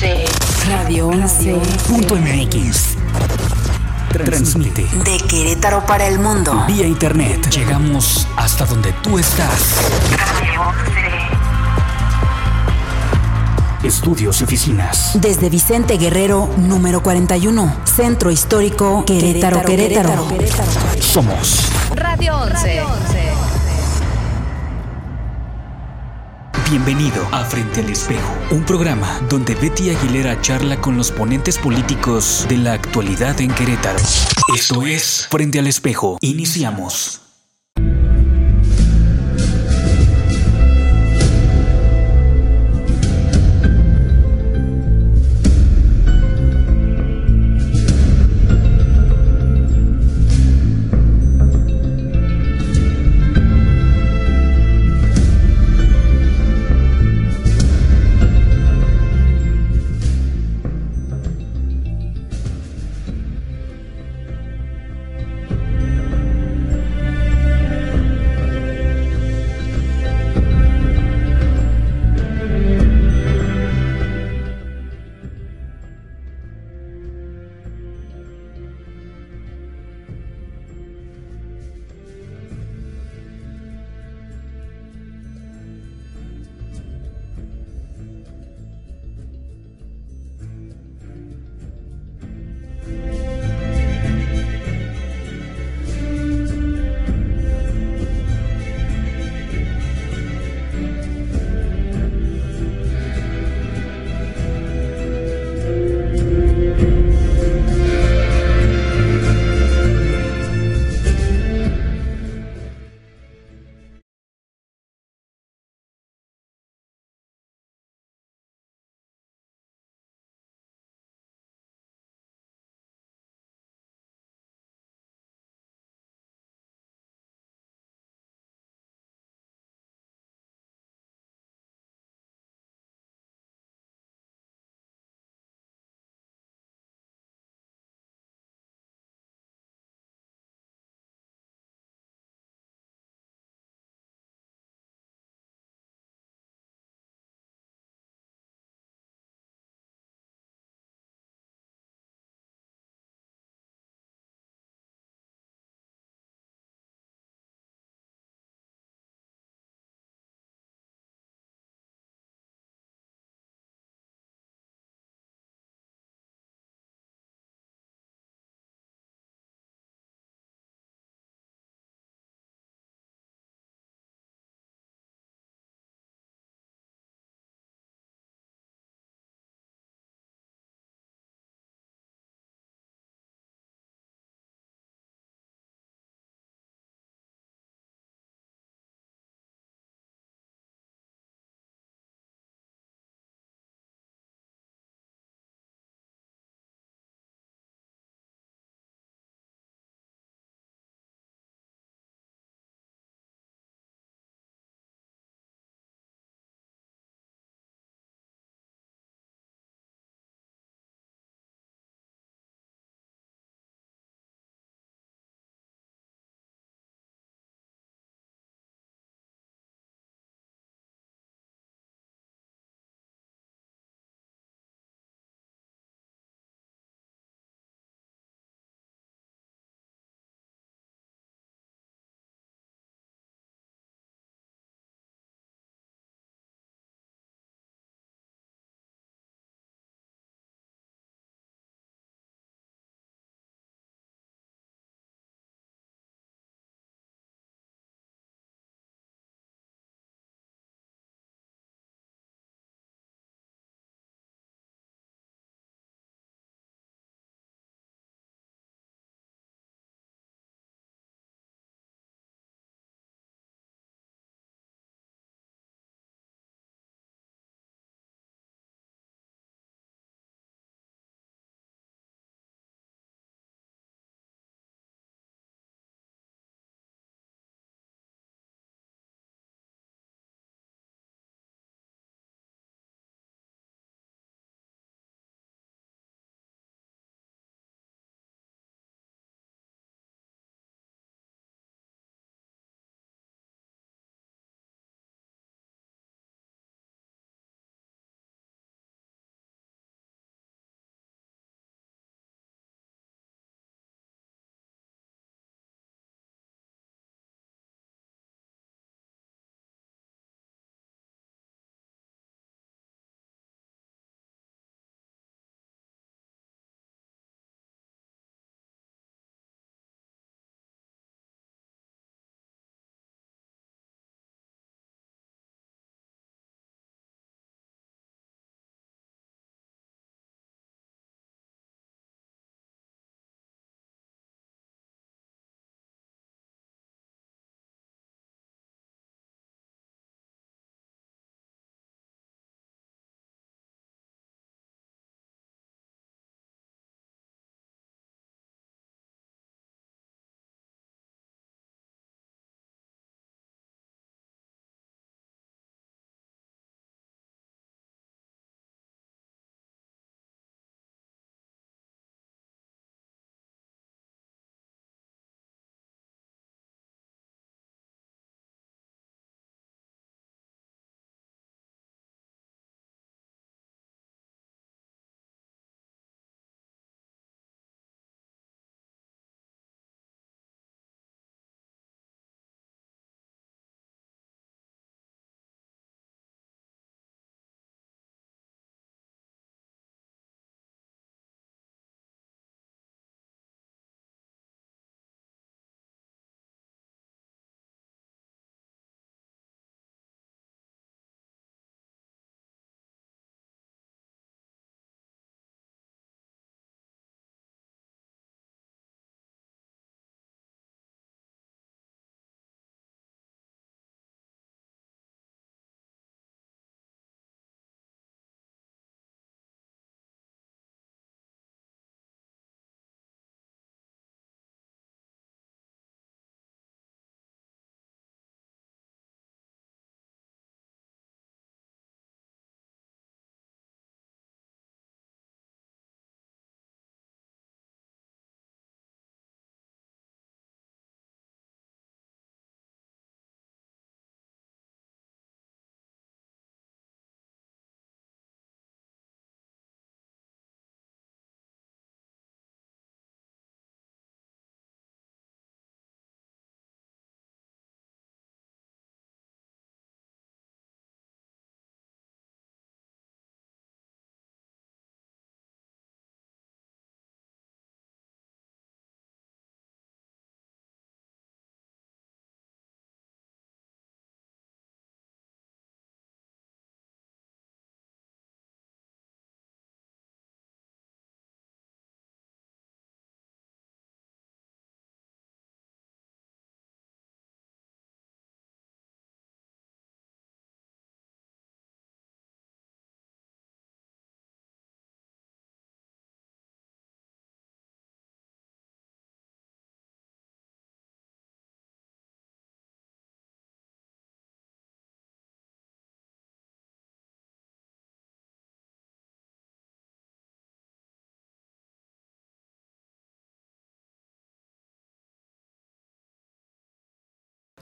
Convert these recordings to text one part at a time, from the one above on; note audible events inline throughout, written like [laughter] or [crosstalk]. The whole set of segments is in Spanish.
11. Radio 11. Punto MX. Transmite De Querétaro para el mundo. vía internet. Llegamos hasta donde tú estás. Radio 11. Estudios y oficinas. Desde Vicente Guerrero, número 41. Centro Histórico, Querétaro, Querétaro. Somos Radio 11. Bienvenido a Frente al Espejo, un programa donde Betty Aguilera charla con los ponentes políticos de la actualidad en Querétaro. Esto es Frente al Espejo. Iniciamos.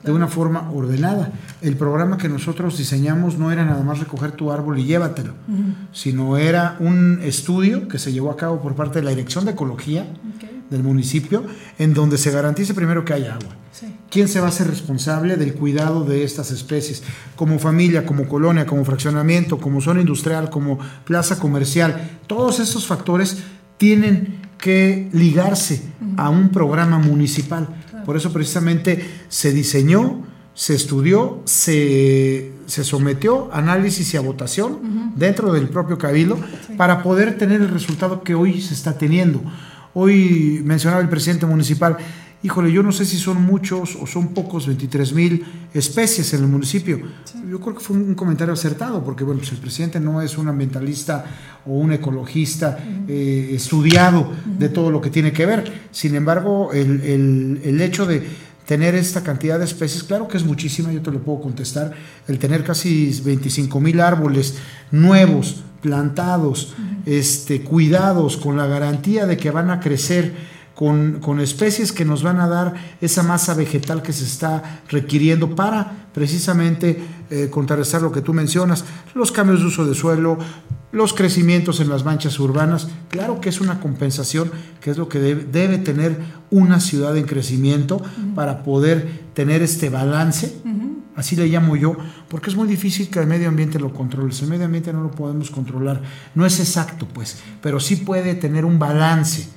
De una forma ordenada. El programa que nosotros diseñamos no era nada más recoger tu árbol y llévatelo, sino era un estudio que se llevó a cabo por parte de la Dirección de Ecología del municipio, en donde se garantice primero que haya agua. ¿Quién se va a hacer responsable del cuidado de estas especies? Como familia, como colonia, como fraccionamiento, como zona industrial, como plaza comercial, todos estos factores tienen que ligarse a un programa municipal. Por eso precisamente se diseñó, se estudió, se, sometió a análisis y a votación dentro del propio cabildo para poder tener el resultado que hoy se está teniendo. Hoy mencionaba el presidente municipal, híjole, yo no sé si son muchos o son pocos, 23 mil especies en el municipio. Yo creo que fue un comentario acertado, porque bueno, pues el presidente no es un ambientalista o un ecologista eh, estudiado de todo lo que tiene que ver. Sin embargo, el, el, hecho de tener esta cantidad de especies, claro que es muchísima, yo te lo puedo contestar, el tener casi 25 mil árboles nuevos, plantados, este, cuidados, con la garantía de que van a crecer con, especies que nos van a dar esa masa vegetal que se está requiriendo para precisamente eh, contrarrestar lo que tú mencionas, los cambios de uso de suelo, los crecimientos en las manchas urbanas. Claro que es una compensación, que es lo que debe, tener una ciudad en crecimiento para poder tener este balance así le llamo yo, porque es muy difícil que el medio ambiente lo controles. El medio ambiente no lo podemos controlar, no es exacto, pues, pero sí puede tener un balance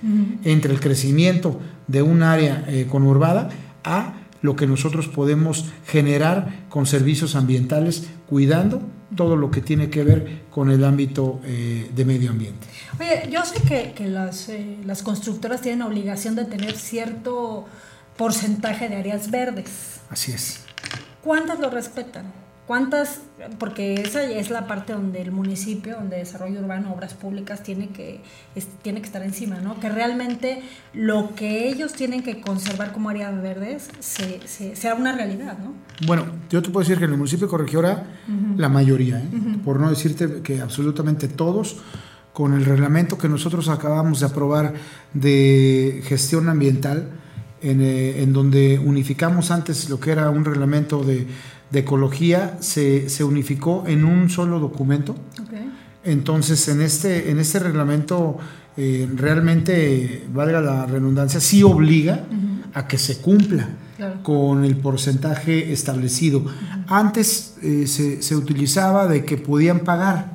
entre el crecimiento de un área eh, conurbada a lo que nosotros podemos generar con servicios ambientales, cuidando todo lo que tiene que ver con el ámbito eh, de medio ambiente. Oye, yo sé que, las, eh, las constructoras tienen obligación de tener cierto porcentaje de áreas verdes. Así es. ¿Cuántas lo respetan? ¿Cuántas? Porque esa es la parte donde el municipio, donde desarrollo urbano, obras públicas, tiene que, tiene que estar encima, ¿no? Que realmente lo que ellos tienen que conservar como áreas verdes sea una realidad, ¿no? Bueno, yo te puedo decir que en el municipio de Corregidora, la mayoría, ¿eh? por no decirte que absolutamente todos, con el reglamento que nosotros acabamos de aprobar de gestión ambiental, eh, en, donde unificamos antes lo que era un reglamento de, ecología, se, unificó en un solo documento. Entonces, en este, en este reglamento, eh, realmente, valga la redundancia, sí obliga a que se cumpla con el porcentaje establecido. Antes eh, se, se, utilizaba de que podían pagar.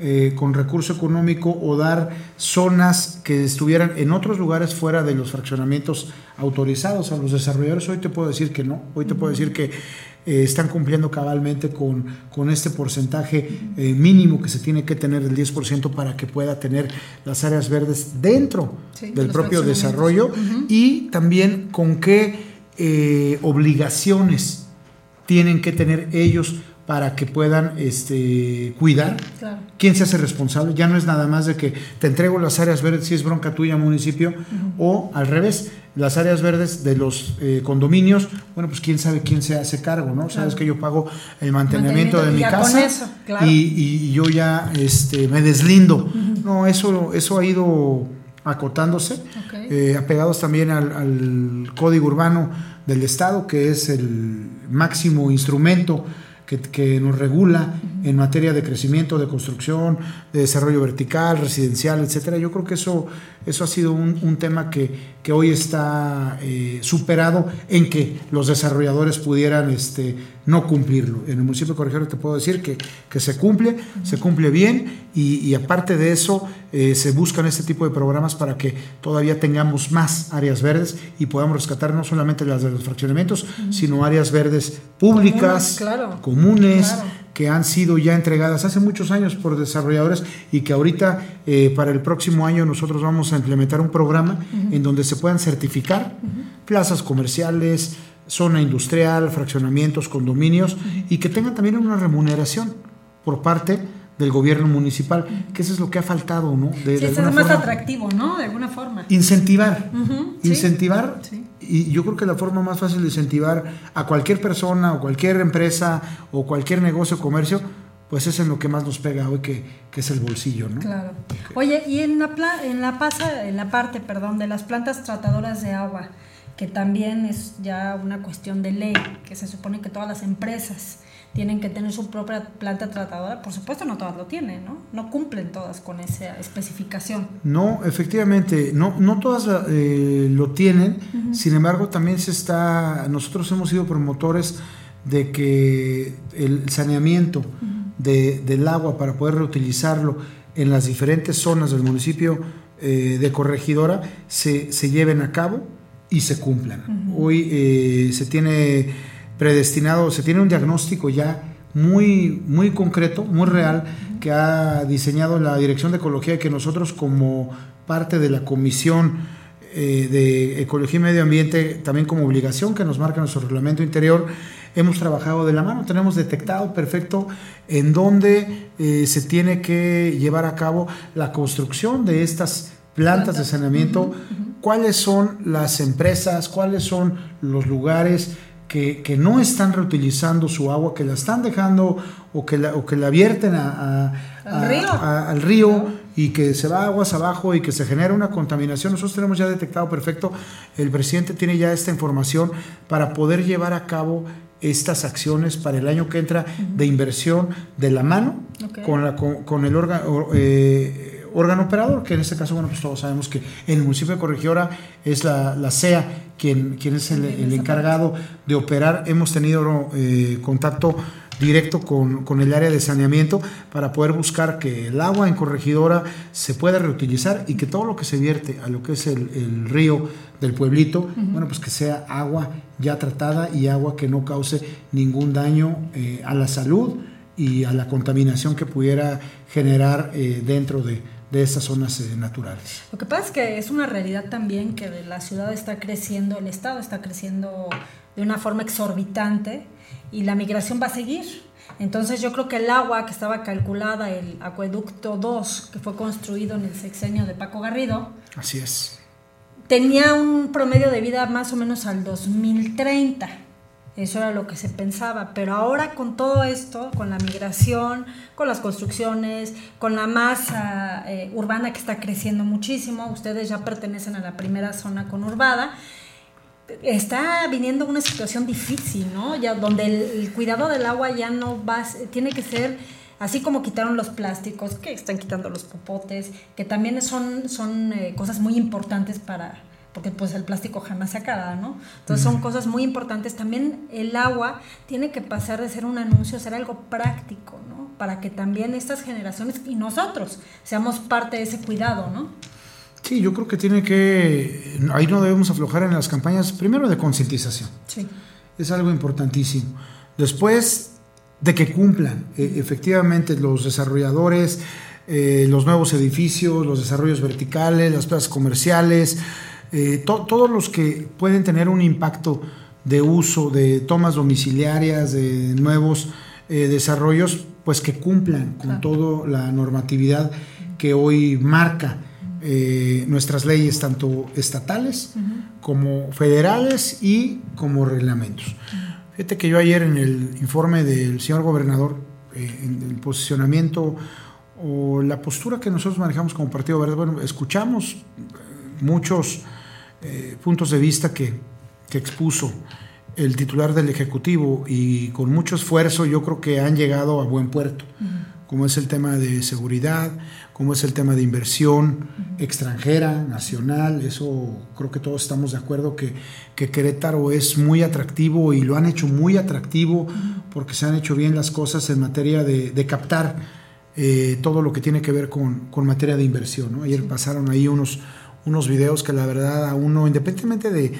Eh, con recurso económico o dar zonas que estuvieran en otros lugares fuera de los fraccionamientos autorizados a los desarrolladores. Hoy te puedo decir que no, hoy te puedo decir que eh, están cumpliendo cabalmente con, con este porcentaje eh, mínimo que se tiene que tener del 10% para que pueda tener las áreas verdes dentro del propio desarrollo y también con qué obligaciones tienen que tener ellos para que puedan este, cuidar. ¿Quién se hace responsable? Ya no es nada más de que te entrego las áreas verdes si es bronca tuya, municipio, o al revés, las áreas verdes de los eh, condominios, bueno, pues quién sabe quién se hace cargo, ¿no? Sabes que yo pago el mantenimiento, de mi casa y, yo ya este, me deslindo. No, eso, eso ha ido acotándose, eh, apegados también al, al código urbano del Estado, que es el máximo instrumento que, nos regula en materia de crecimiento, de construcción, de desarrollo vertical, residencial, etcétera. Yo creo que eso, eso ha sido un, tema que, que, hoy está eh, superado en que los desarrolladores pudieran este, no cumplirlo. En el municipio de Corregidora te puedo decir que, que se cumple, se cumple bien y, aparte de eso eh, se buscan este tipo de programas para que todavía tengamos más áreas verdes y podamos rescatar no solamente las de los fraccionamientos, sino áreas verdes públicas, comunes, que han sido ya entregadas hace muchos años por desarrolladores y que ahorita eh, para el próximo año nosotros vamos a implementar un programa en donde se puedan certificar plazas comerciales, zona industrial, fraccionamientos, condominios y que tengan también una remuneración por parte del gobierno municipal, que eso es lo que ha faltado, ¿no? De, sí, es más atractivo, ¿no? De alguna forma. Incentivar, incentivar, y yo creo que la forma más fácil de incentivar a cualquier persona o cualquier empresa o cualquier negocio o comercio, pues es en lo que más nos pega hoy, que, que es el bolsillo, ¿no? Claro. Oye, y en la, en la, pasa, en la parte, perdón, de las plantas tratadoras de agua, que también es ya una cuestión de ley, que se supone que todas las empresas tienen que tener su propia planta tratadora, por supuesto no todas lo tienen, ¿no? No cumplen todas con esa especificación. No, efectivamente, no, no todas eh, lo tienen, sin embargo también se está, nosotros hemos sido promotores de que el saneamiento de, del agua para poder reutilizarlo en las diferentes zonas del municipio eh, de Corregidora se, se, lleven a cabo y se cumplan. Hoy eh, se tiene predestinado, se tiene un diagnóstico ya muy, muy concreto, muy real, que ha diseñado la Dirección de Ecología y que nosotros como parte de la Comisión eh, de Ecología y Medio Ambiente, también como obligación que nos marca nuestro reglamento interior, hemos trabajado de la mano, tenemos detectado perfecto en dónde eh, se tiene que llevar a cabo la construcción de estas plantas de saneamiento, cuáles son las empresas, cuáles son los lugares que, no están reutilizando su agua, que la están dejando o que la, o que la vierten a, al río, y que se va aguas abajo y que se genera una contaminación. Nosotros tenemos ya detectado perfecto, el presidente tiene ya esta información para poder llevar a cabo estas acciones para el año que entra de inversión de la mano con, la, con, el órgano, eh, órgano operador, que en este caso, bueno, pues todos sabemos que en el municipio de Corregidora es la, la CEA quien, quien es el, el encargado de operar. Hemos tenido eh, contacto directo con, con, el área de saneamiento para poder buscar que el agua en corregidora se pueda reutilizar y que todo lo que se vierte a lo que es el, el río del pueblito, bueno, pues que sea agua ya tratada y agua que no cause ningún daño eh, a la salud y a la contaminación que pudiera generar eh, dentro de, de estas zonas eh, naturales. Lo que pasa es que es una realidad también que la ciudad está creciendo, el Estado está creciendo de una forma exorbitante y la migración va a seguir. Entonces yo creo que el agua que estaba calculada, el acueducto 2, que fue construido en el sexenio de Paco Garrido, así es. Tenía un promedio de vida más o menos al 2030 eso era lo que se pensaba, pero ahora con todo esto, con la migración, con las construcciones, con la masa eh, urbana que está creciendo muchísimo, ustedes ya pertenecen a la primera zona conurbada, está viniendo una situación difícil, ¿no? Ya donde el, cuidado del agua ya no va, tiene que ser así como quitaron los plásticos, que están quitando los popotes, que también son, son eh, cosas muy importantes para, porque pues el plástico jamás se acaba, ¿no? Entonces son cosas muy importantes. También el agua tiene que pasar de ser un anuncio a ser algo práctico, ¿no? Para que también estas generaciones y nosotros seamos parte de ese cuidado, ¿no? Sí, yo creo que tiene que, ahí no debemos aflojar en las campañas, primero de concientización. Sí. Es algo importantísimo. Después de que cumplan e, efectivamente los desarrolladores, eh, los nuevos edificios, los desarrollos verticales, las plazas comerciales, eh, todos los que pueden tener un impacto de uso, de tomas domiciliarias, de nuevos eh, desarrollos, pues que cumplan con toda la normatividad que hoy marca eh, nuestras leyes, tanto estatales como federales y como reglamentos. Fíjate que yo ayer en el informe del señor gobernador, en el posicionamiento o la postura que nosotros manejamos como Partido Verde, bueno, escuchamos muchos eh, puntos de vista que, que, expuso el titular del Ejecutivo y con mucho esfuerzo yo creo que han llegado a buen puerto, como es el tema de seguridad, como es el tema de inversión extranjera, nacional, eso creo que todos estamos de acuerdo que, que, Querétaro es muy atractivo y lo han hecho muy atractivo porque se han hecho bien las cosas en materia de, de captar eh, todo lo que tiene que ver con, con materia de inversión. ¿no? Ayer pasaron ahí unos unos videos que la verdad a uno, independientemente de,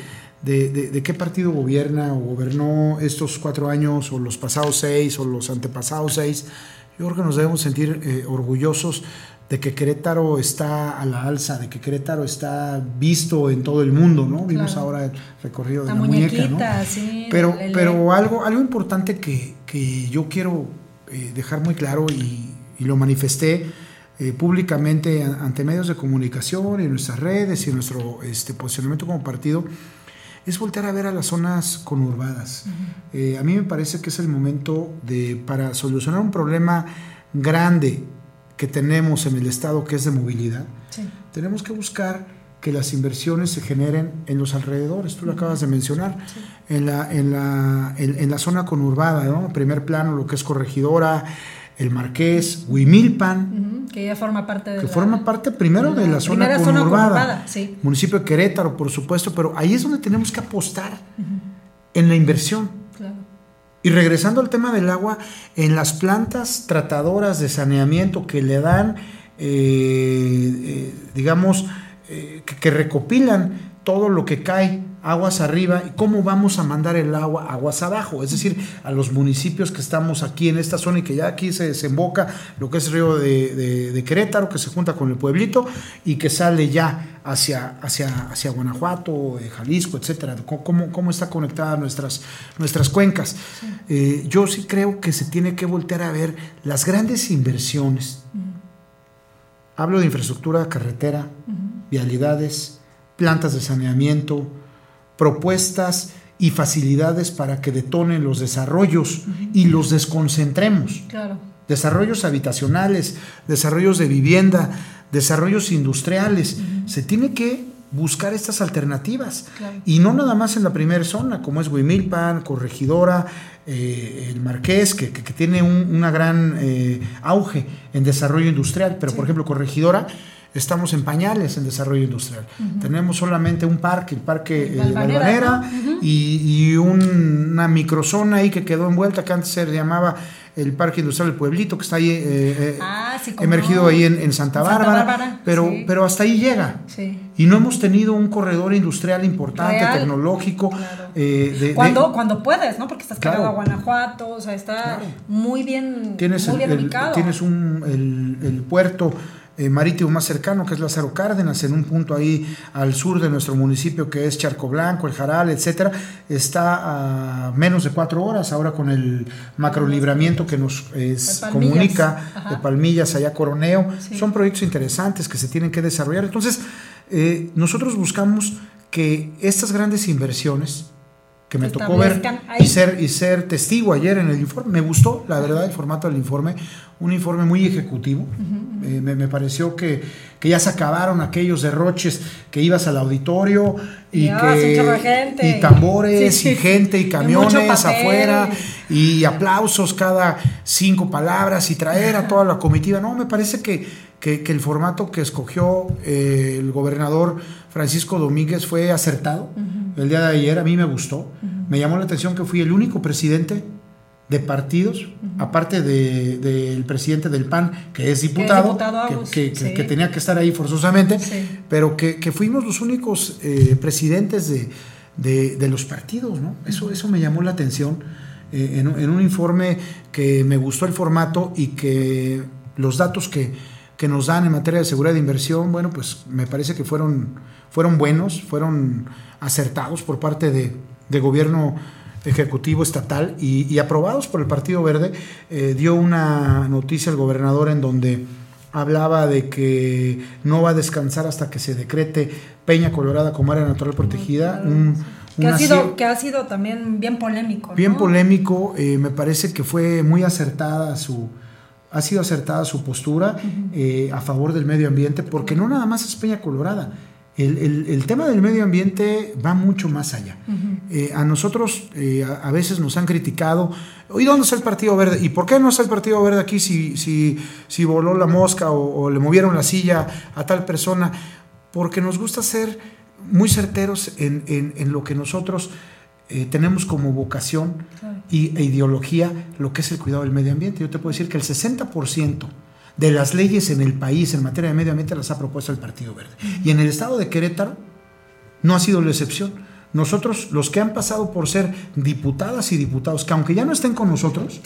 de, qué partido gobierna o gobernó estos cuatro años o los pasados seis o los antepasados seis, yo creo que nos debemos sentir eh, orgullosos de que Querétaro está a la alza, de que Querétaro está visto en todo el mundo, ¿no? Vimos ahora el recorrido de la, muñeca, ¿no? pero, pero algo, algo importante que, que yo quiero eh, dejar muy claro y, y lo manifesté, eh, públicamente ante medios de comunicación, en nuestras redes y en nuestro este, posicionamiento como partido, es voltear a ver a las zonas conurbadas. Eh, a mí me parece que es el momento de, para solucionar un problema grande que tenemos en el Estado, que es de movilidad, tenemos que buscar que las inversiones se generen en los alrededores, tú lo acabas de mencionar, en, la, en, la, en, la zona conurbada, ¿no? En primer plano, lo que es Corregidora, El Marqués, Huimilpan. que ya forma parte de Que forma parte primero de la zona conurbada. Municipio de Querétaro, por supuesto, pero ahí es donde tenemos que apostar en la inversión. Y regresando al tema del agua, en las plantas tratadoras de saneamiento que le dan, eh, eh, digamos, eh, que, recopilan todo lo que cae aguas arriba y cómo vamos a mandar el agua aguas abajo, es decir, a los municipios que estamos aquí en esta zona y que ya aquí se desemboca lo que es el río de, Querétaro, que se junta con el pueblito y que sale ya hacia, hacia, hacia Guanajuato, eh, Jalisco, etcétera, cómo, cómo está conectada nuestras, nuestras cuencas. Eh, yo sí creo que se tiene que voltear a ver las grandes inversiones. Hablo de infraestructura carretera, vialidades, plantas de saneamiento, propuestas y facilidades para que detonen los desarrollos y los desconcentremos. Desarrollos habitacionales, desarrollos de vivienda, desarrollos industriales. Se tiene que buscar estas alternativas. Y no nada más en la primera zona, como es Huimilpan, Corregidora, eh, el Marqués, que, tiene un una gran eh, auge en desarrollo industrial. Pero, por ejemplo, Corregidora estamos en pañales en desarrollo industrial. Tenemos solamente un parque, el parque de Balvanera, y, una microzona ahí que quedó envuelta, que antes se llamaba el Parque Industrial del Pueblito, que está ahí eh, eh, ah, emergido ahí en, Santa, Bárbara, pero, pero hasta ahí llega. Y no hemos tenido un corredor industrial importante, tecnológico. Eh, cuando, cuando puedes, ¿no? Porque estás cargado a Guanajuato, o sea, está muy bien, tienes muy bien ubicado. tienes un, el, el puerto eh, marítimo más cercano, que es Lázaro Cárdenas, en un punto ahí al sur de nuestro municipio, que es Charco Blanco, el Jaral, etcétera, está a menos de cuatro horas, ahora con el macrolibramiento que nos comunica de Palmillas allá Coroneo. Son proyectos interesantes que se tienen que desarrollar. Entonces, eh, nosotros buscamos que estas grandes inversiones, que me tocó ver y ser, y ser testigo ayer en el informe. Me gustó, la verdad, el formato del informe, un informe muy ejecutivo. Eh, me, pareció que, que, ya se acabaron aquellos derroches que ibas al auditorio y, que, y tambores y gente y camiones afuera y aplausos cada cinco palabras y traer a toda la comitiva. No, me parece que, que el formato que escogió eh, el gobernador Francisco Domínguez fue acertado el día de ayer, a mí me gustó. Me llamó la atención que fui el único presidente de partidos, aparte del presidente del PAN, que es diputado, que, tenía que estar ahí forzosamente, pero que, fuimos los únicos eh, presidentes de, los partidos, ¿no? Eso, eso me llamó la atención eh, en, un informe que me gustó el formato y que los datos que, nos dan en materia de seguridad de inversión, bueno, pues me parece que fueron, fueron buenos, fueron acertados por parte de, gobierno ejecutivo estatal y, aprobados por el Partido Verde, eh, dio una noticia al gobernador en donde hablaba de que no va a descansar hasta que se decrete Peña Colorada como área natural protegida. que, ha sido, que ha sido también bien polémico. Bien polémico, eh, me parece que fue muy acertada su, ha sido acertada su postura eh, a favor del medio ambiente, porque no nada más es Peña Colorada, el, tema del medio ambiente va mucho más allá. Eh, a nosotros eh, a, veces nos han criticado, ¿y dónde está el Partido Verde? ¿Y por qué no está el Partido Verde aquí si, si, si voló la mosca o, le movieron la silla a tal persona? Porque nos gusta ser muy certeros en, lo que nosotros eh, tenemos como vocación y, e ideología, lo que es el cuidado del medio ambiente. Yo te puedo decir que el 60% de las leyes en el país en materia de medio ambiente las ha propuesto el Partido Verde. Y en el estado de Querétaro no ha sido la excepción. Nosotros, los que han pasado por ser diputadas y diputados, que aunque ya no estén con nosotros,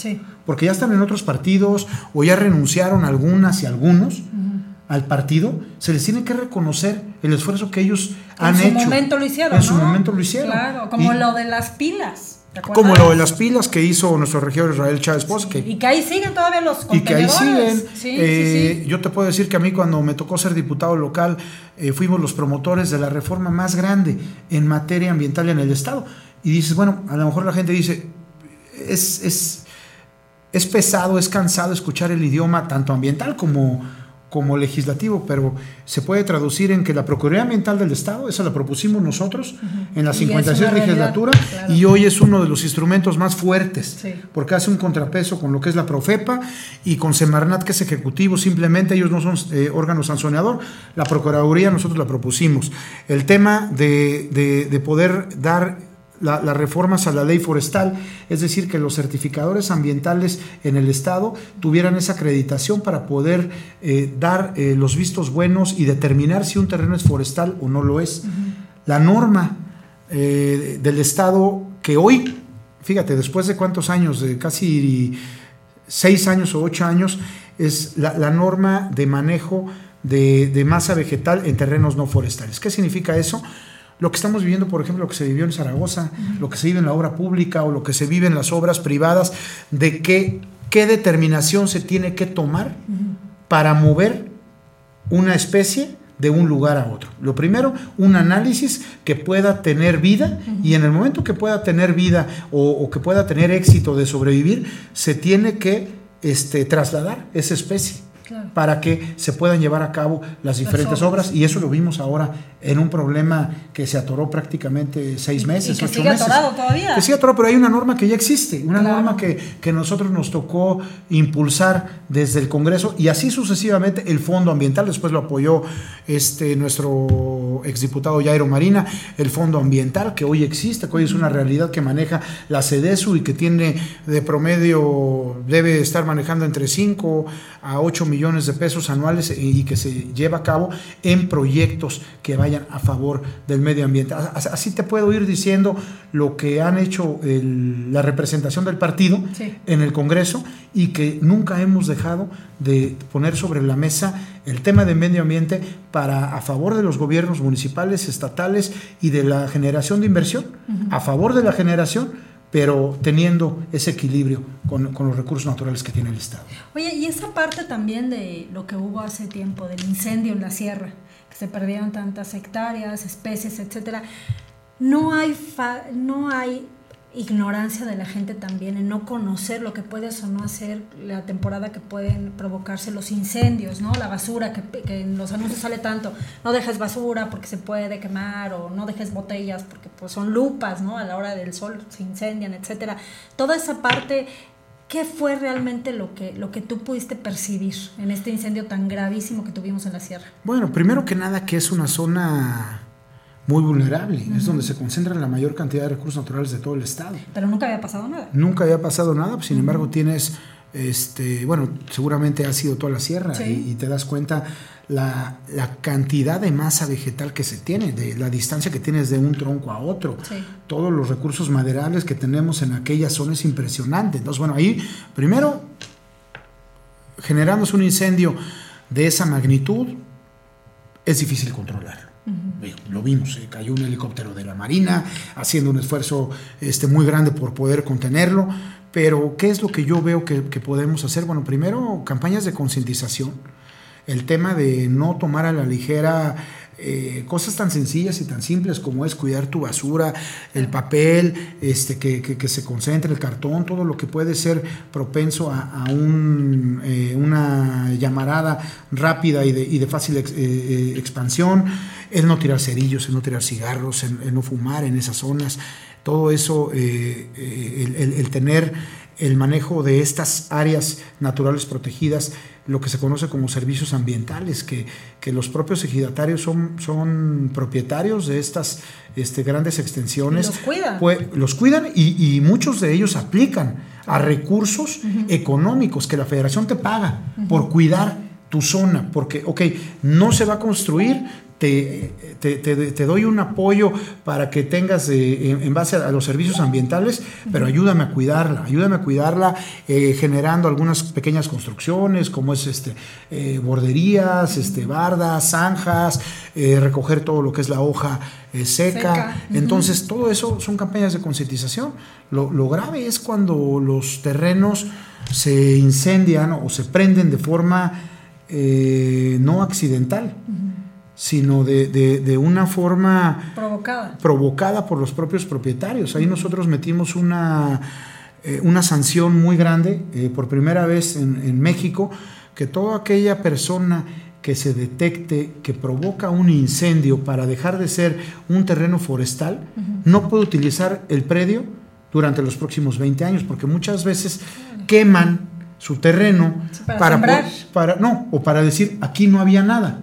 porque ya están en otros partidos o ya renunciaron algunas y algunos al partido, se les tiene que reconocer el esfuerzo que ellos han hecho. En su momento lo hicieron. En su momento lo hicieron. Claro, como lo de las pilas. Como lo de las pilas que hizo nuestro regidor Israel Chávez Pos. y que ahí siguen todavía los Y que ahí siguen. Eh, yo te puedo decir que a mí cuando me tocó ser diputado local, eh, fuimos los promotores de la reforma más grande en materia ambiental en el Estado. Y dices, bueno, a lo mejor la gente dice, es, es, es pesado, es cansado escuchar el idioma tanto ambiental como como legislativo, pero se puede traducir en que la Procuraduría Ambiental del Estado, esa la propusimos nosotros en la Y es 56 una realidad, legislatura claro. y hoy es uno de los instrumentos más fuertes, Sí. porque hace un contrapeso con lo que es la Profepa y con Semarnat, que es ejecutivo, simplemente ellos no son eh, órgano sancionador, la Procuraduría nosotros la propusimos. El tema de, de- de poder dar la- las reformas a la ley forestal, es decir, que los certificadores ambientales en el Estado tuvieran esa acreditación para poder eh, dar eh, los vistos buenos y determinar si un terreno es forestal o no lo es. La norma eh, del Estado que hoy, fíjate, después de cuántos años, de casi seis años o ocho años, es la, la norma de manejo de, de masa vegetal en terrenos no forestales. ¿Qué significa eso? Lo que estamos viviendo, por ejemplo, lo que se vivió en Zaragoza, lo que se vive en la obra pública o lo que se vive en las obras privadas, de qué, qué determinación se tiene que tomar para mover una especie de un lugar a otro. Lo primero, un análisis que pueda tener vida y en el momento que pueda tener vida o, o que pueda tener éxito de sobrevivir, se tiene que este, trasladar esa especie Claro. para que se puedan llevar a cabo las diferentes obras. obras. y eso lo vimos ahora en un problema que se atoró prácticamente seis meses, y que ocho sigue meses. atorado todavía. Que sigue atorado, pero hay una norma que ya existe, una Claro. norma que, que nosotros nos tocó impulsar desde el Congreso y así sucesivamente el Fondo Ambiental, después lo apoyó este, nuestro exdiputado Jairo Marina, el Fondo Ambiental que hoy existe, que hoy es una realidad que maneja la CEDESU y que tiene de promedio, debe estar manejando entre 5 a 8 millones de pesos anuales y que se lleva a cabo en proyectos que vayan a favor del medio ambiente. As- Así te puedo ir diciendo lo que han hecho el- la representación del partido Sí. en el Congreso y que nunca hemos dejado de poner sobre la mesa el tema de medio ambiente para a favor de los gobiernos municipales, estatales y de la generación de inversión, a favor de la generación, pero teniendo ese equilibrio con, con los recursos naturales que tiene el Estado. Oye, y esa parte también de lo que hubo hace tiempo, del incendio en la sierra, se perdieron tantas hectáreas, especies, etcétera, no hay, fa- no hay ignorancia de la gente también en no conocer lo que puedes o no hacer la temporada que pueden provocarse los incendios, ¿no? La basura, que, que en los anuncios sale tanto, no dejes basura porque se puede quemar o no dejes botellas porque pues son lupas, ¿no? A la hora del sol se incendian, etcétera. Toda esa parte ¿Qué fue realmente lo que, lo que tú pudiste percibir en este incendio tan gravísimo que tuvimos en la sierra? Bueno, primero que nada que es una zona muy vulnerable, es donde se concentran la mayor cantidad de recursos naturales de todo el Estado. Pero nunca había pasado nada. Nunca había pasado nada, pues, sin embargo tienes, este, bueno, seguramente has ido toda la sierra Sí. y, y te das cuenta la, la cantidad de masa vegetal que se tiene, de la distancia que tienes de un tronco a otro. Sí. Todos los recursos maderables que tenemos en aquella zona es impresionante. Entonces, bueno, ahí primero generándose un incendio de esa magnitud, es difícil controlarlo. Lo vimos, eh, cayó un helicóptero de la Marina haciendo un esfuerzo este, muy grande por poder contenerlo, pero ¿qué es lo que yo veo que, podemos hacer? Bueno, primero, campañas de concientización, el tema de no tomar a la ligera eh, cosas tan sencillas y tan simples como es cuidar tu basura, el papel, este, que, que- se concentre, el cartón, todo lo que puede ser propenso a, un, eh, una llamarada rápida y de, y de fácil eh, expansión, el no tirar cerillos, el no tirar cigarros, el, no fumar en esas zonas, todo eso, el tener el manejo de estas áreas naturales protegidas, lo que se conoce como servicios ambientales, que, que los propios ejidatarios son, son propietarios de estas este, grandes extensiones. Los cuidan. Pues, los cuidan y, y muchos de ellos aplican a recursos económicos que la federación te paga por cuidar tu zona, porque, ok, no se va a construir, te, te, te- te doy un apoyo para que tengas eh, en, en base a, los servicios ambientales, pero ayúdame a cuidarla, ayúdame a cuidarla eh, generando algunas pequeñas construcciones, como es este eh, borderías, este, bardas, zanjas, recoger todo lo que es la hoja seca. Seca. Entonces, todo eso son campañas de concientización. Lo, lo grave es cuando los terrenos se incendian o se prenden de forma no accidental, sino de, de- de una forma Provocada. provocada por los propios propietarios. Ahí nosotros metimos una, eh, una sanción muy grande, eh, por primera vez en, en México, que toda aquella persona que se detecte que provoca un incendio para dejar de ser un terreno forestal, no puede utilizar el predio durante los próximos 20 años, porque muchas veces queman su terreno Sí, para para- no o para decir aquí no había nada.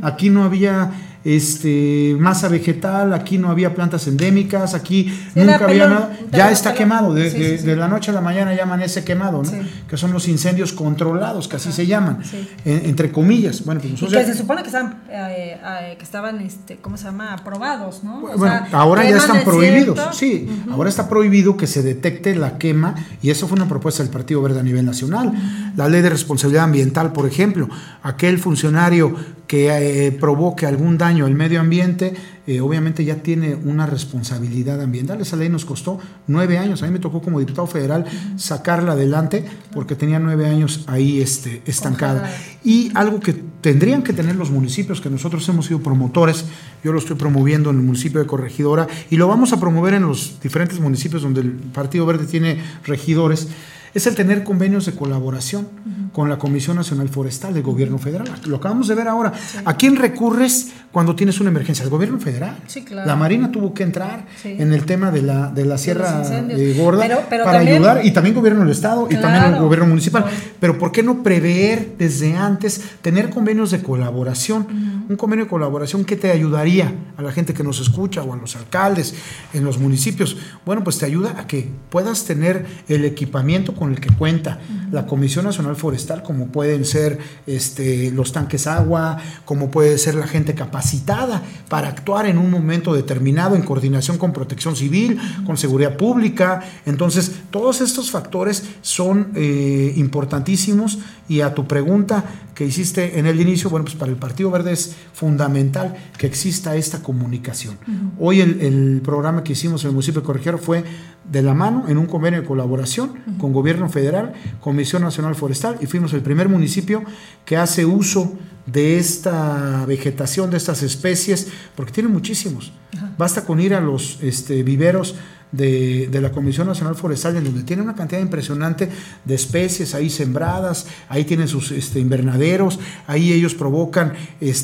Aquí no había este masa vegetal aquí no había plantas endémicas aquí nunca había pelón, nada ya está pelón. quemado de, Sí, de- sí, sí. de la noche a la mañana ya amanece quemado ¿no? Que son los incendios controlados que así se llaman en- entre comillas bueno pues Y nosotros que ya- se supone que estaban, eh, eh, que estaban este, ¿cómo se llama? Aprobados, ¿no? O Bueno, sea, ahora ya están prohibidos, sí. Ahora está prohibido que se detecte la quema y eso fue una propuesta del Partido Verde a nivel nacional. La ley de responsabilidad ambiental, por ejemplo, aquel funcionario que eh, provoque algún daño al medio ambiente, eh, obviamente ya tiene una responsabilidad ambiental. Esa ley nos costó nueve años. A mí me tocó como diputado federal sacarla adelante porque tenía nueve años ahí este, estancada. Y algo que tendrían que tener los municipios, que nosotros hemos sido promotores, yo lo estoy promoviendo en el municipio de Corregidora y lo vamos a promover en los diferentes municipios donde el Partido Verde tiene regidores, es el tener convenios de colaboración con la Comisión Nacional Forestal del Gobierno Federal. Lo acabamos de ver ahora. ¿A quién recurres cuando tienes una emergencia? Al Gobierno Federal. Sí, claro. La Marina tuvo que entrar Sí. en el tema de la, de la Sierra eh, Gorda Pero- pero para también- ayudar y también Gobierno del Estado y también el. Gobierno municipal. Pero ¿por qué no prever desde antes, tener convenios de colaboración? Un convenio de colaboración que te ayudaría a la gente que nos escucha o a los alcaldes en los municipios. Bueno, pues te ayuda a que puedas tener el equipamiento con el que cuenta la Comisión Nacional Forestal, como pueden ser este, los tanques agua, como puede ser la gente capacitada para actuar en un momento determinado en coordinación con protección civil, con seguridad pública. Entonces, todos estos factores son eh, importantísimos y a tu pregunta que hiciste en el inicio, bueno, pues para el Partido Verde es fundamental que exista esta comunicación. Hoy el, el programa que hicimos en el municipio de Corregidora fue de la mano en un convenio de colaboración con Gobierno Federal, Comisión Nacional Forestal y fuimos el primer municipio que hace uso de esta vegetación, de estas especies, porque tiene muchísimos. Basta con ir a los este, viveros de, de la Comisión Nacional Forestal, en donde tiene una cantidad impresionante de especies ahí sembradas, ahí tienen sus este, invernaderos, ahí ellos provocan,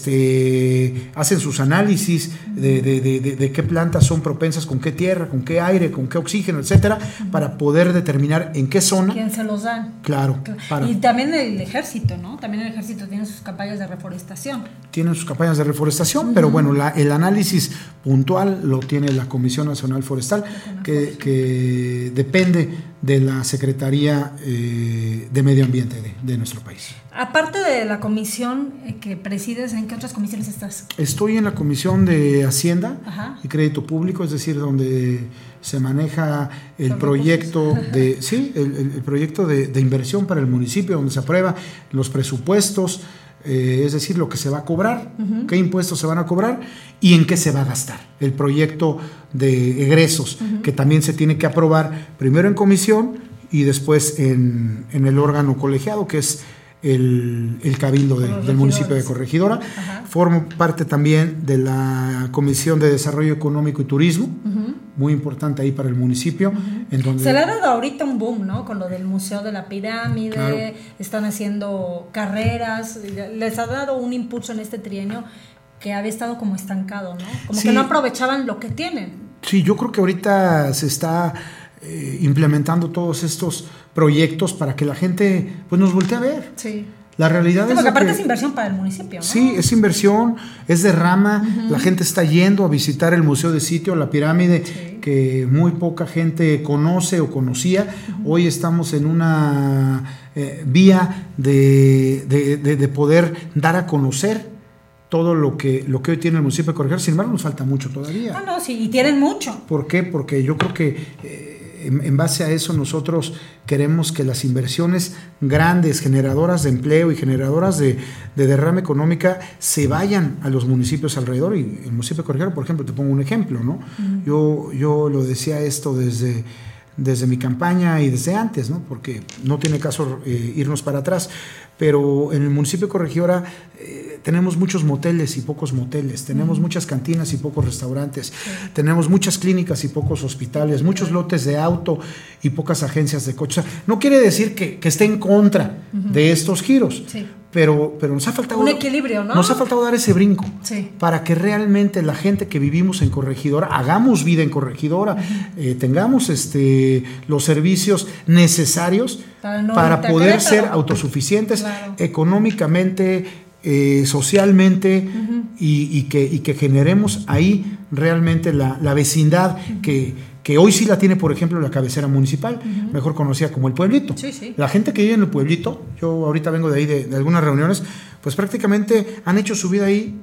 este, hacen sus análisis de, de- de- qué plantas son propensas con qué tierra, con qué aire, con qué oxígeno, etcétera, para poder determinar en qué zona. ¿Quién se los dan? Claro, para- Y también el ejército, ¿no? También el ejército tiene sus campañas de reforestación. tienen sus campañas de reforestación, pero bueno, la- el análisis puntual lo tiene la Comisión Nacional Forestal, que, que depende de la Secretaría eh, de Medio Ambiente de, de nuestro país. Aparte de la comisión eh, que presides, ¿en qué otras comisiones estás? Estoy en la Comisión de Hacienda Ajá. y Crédito Público, es decir, donde se maneja el proyecto de [laughs] sí, el, el- el proyecto de, de inversión para el municipio, donde se aprueba los presupuestos, eh, es decir, lo que se va a cobrar, qué impuestos se van a cobrar y en qué se va a gastar. El proyecto de egresos, que también se tiene que aprobar primero en comisión y después en, en el órgano colegiado, que es el, el cabildo de- del municipio de. Corregidora. Ajá. Formo parte también de la Comisión de Desarrollo Económico y Turismo, muy importante ahí para el municipio, en donde Se le ha dado ahorita un boom, ¿no? Con lo del Museo de la Pirámide, Claro. están haciendo carreras, les ha dado un impulso en este trienio que había estado como estancado, ¿no? Como Sí. que no aprovechaban lo que tienen. Sí, yo creo que ahorita se está eh, implementando todos estos proyectos para que la gente pues nos voltee a ver. Sí. La realidad Sí, es porque aparte que- es inversión para el municipio, ¿no? Sí, es inversión, es derrama, la gente está yendo a visitar el museo de sitio, la pirámide, Sí. que muy poca gente conoce o conocía. Hoy estamos en una eh, vía de, de- de- de poder dar a conocer todo lo que, lo que hoy tiene el municipio de Corregidora. Sin embargo, nos falta mucho todavía. Ah, no, sí, y tienen mucho. ¿Por qué? Porque yo creo que eh, en, en base a eso nosotros queremos que las inversiones grandes, generadoras de empleo y generadoras de, de derrama económica, se vayan a los municipios alrededor. Y el municipio de Corregidora, por ejemplo, te pongo un ejemplo, ¿no? yo, yo lo decía esto desde desde mi campaña y desde antes, ¿no? porque no tiene caso eh, irnos para atrás, pero en el municipio de Corregidora eh, tenemos muchos moteles y pocos moteles, tenemos muchas cantinas y pocos restaurantes, tenemos muchas clínicas y pocos hospitales, muchos lotes de auto y pocas agencias de coches. O sea, no quiere decir que, que esté en contra de estos giros, Sí. Pero, pero nos ha faltado Un equilibrio, ¿no? Nos ha faltado dar ese brinco Sí. para que realmente la gente que vivimos en Corregidora hagamos vida en Corregidora, eh, tengamos este los servicios necesarios Para no poder ser autosuficientes Claro. económicamente, eh, socialmente y, y que, y que generemos ahí realmente la, la vecindad que, que hoy sí la tiene, por ejemplo, la cabecera municipal, mejor conocida como el pueblito. Sí, sí. La gente que vive en el pueblito, yo ahorita vengo de ahí de, de algunas reuniones, pues prácticamente han hecho su vida ahí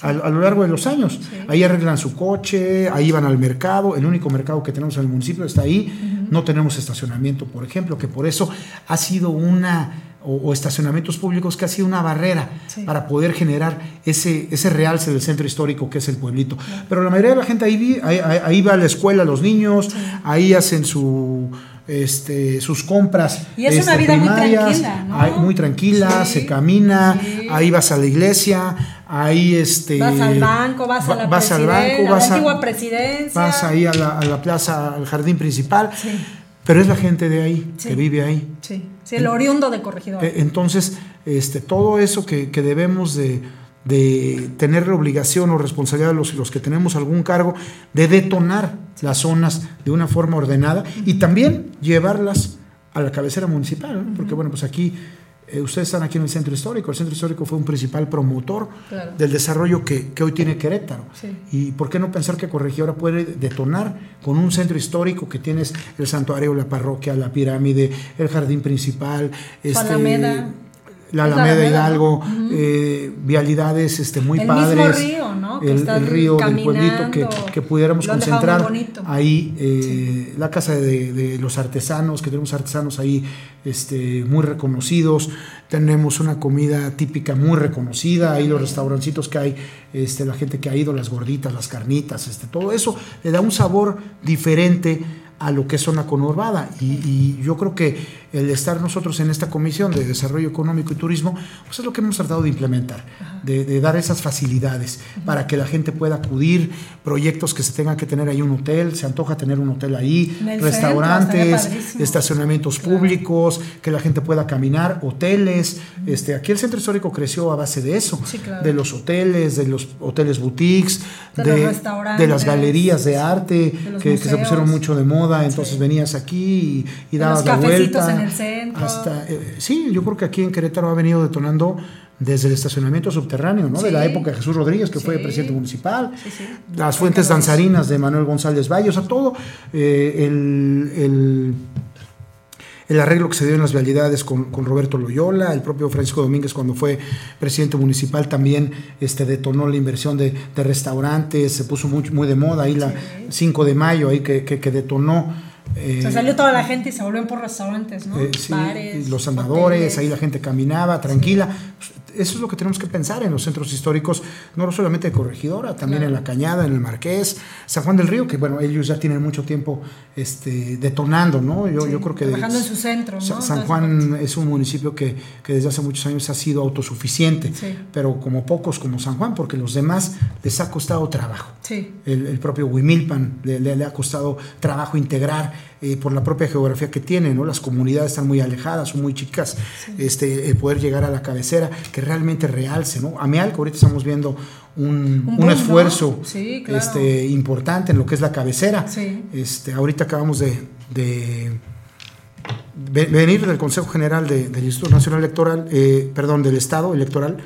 a, a lo largo de los años. Ahí arreglan su coche, ahí van al mercado, el único mercado que tenemos en el municipio está ahí, no tenemos estacionamiento, por ejemplo, que por eso ha sido una, o, o estacionamientos públicos que ha sido una barrera Sí. para poder generar ese, ese realce del centro histórico que es el pueblito. Pero la mayoría de la gente ahí, vi- ahí, ahí- va a la escuela los niños, ahí hacen su... Este, sus compras Y es una este, vida muy tranquila, muy tranquila, se camina, ahí vas a la iglesia, ahí este Vas al banco, vas a la, vas al banco, a vas la a- antigua presidencia. vas ahí a la, a la plaza, al jardín principal. Pero es la gente de ahí Sí. que vive ahí. Sí, sí, el oriundo de corregidor. Eh, Entonces, este, todo eso que, que debemos de, de tener la obligación o responsabilidad los, los que tenemos algún cargo de detonar las zonas de una forma ordenada y también llevarlas a la cabecera municipal, ¿no? porque bueno, pues aquí eh, ustedes están aquí en el centro histórico, el centro histórico fue un principal promotor Claro. del desarrollo que, que hoy tiene Querétaro. Sí. Y por qué no pensar que Corregidora puede detonar con un centro histórico que tienes el santuario, la parroquia, la pirámide, el jardín principal, este, Alameda. La Alameda Hidalgo, eh, vialidades este, muy El padres. mismo río, ¿no? Que el, río del pueblito que, que pudiéramos concentrar ahí eh, la casa de, de los artesanos, que tenemos artesanos ahí este, muy reconocidos, tenemos una comida típica muy reconocida, ahí los restaurancitos que hay, este, la gente que ha ido, las gorditas, las carnitas, este, todo eso le da un sabor diferente a lo que es zona conurbada. Y, y yo creo que el estar nosotros en esta comisión de desarrollo económico y turismo pues es lo que hemos tratado de implementar de, de dar esas facilidades para que la gente pueda acudir proyectos que se tengan que tener ahí un hotel se antoja tener un hotel ahí centro, restaurantes estacionamientos Claro. públicos que la gente pueda caminar hoteles este aquí el centro histórico creció a base de eso Sí, claro. de los hoteles de los hoteles boutiques De las galerías de arte que, que se pusieron mucho de moda, entonces Sí. venías aquí y, y dabas la vuelta. en el centro. Hasta, eh, sí, yo creo que aquí en Querétaro ha venido detonando desde el estacionamiento subterráneo, ¿no? De la época de Jesús Rodríguez, que fue presidente municipal, sí. las fuentes danzarinas de Manuel González Valle, o sea, todo eh, el, el- el arreglo que se dio en las vialidades con, con Roberto Loyola, el propio Francisco Domínguez cuando fue presidente municipal también este, detonó la inversión de, de restaurantes, se puso muy, muy de moda ahí la 5 de mayo ahí que, que- que detonó. Eh, Se salió toda la gente y se volvieron por restaurantes, ¿no? eh, sí, Bares, los andadores, hoteles. ahí la gente caminaba tranquila. Pues, Eso es lo que tenemos que pensar en los centros históricos, no solamente de Corregidora, también Claro. en La Cañada, en el Marqués, San Juan del Río, que bueno, ellos ya tienen mucho tiempo este, detonando, ¿no? Yo, Sí, yo creo que... trabajando en su centro, ¿no? Sa- San Juan es un municipio que, que desde hace muchos años ha sido autosuficiente, Sí. pero como pocos como San Juan, porque los demás les ha costado trabajo. Sí. El, el propio Huimilpan le, le- le ha costado trabajo integrar eh, por la propia geografía que tiene, ¿no? Las comunidades están muy alejadas, son muy chicas. Este, el poder llegar a la cabecera que realmente realce, ¿no? A Mealco ahorita estamos viendo un, Un esfuerzo. Sí, claro. este, importante en lo que es la cabecera. Sí. Este, ahorita acabamos de, de ve- venir del Consejo General de- del Instituto Nacional Electoral, eh, perdón, del Estado Electoral,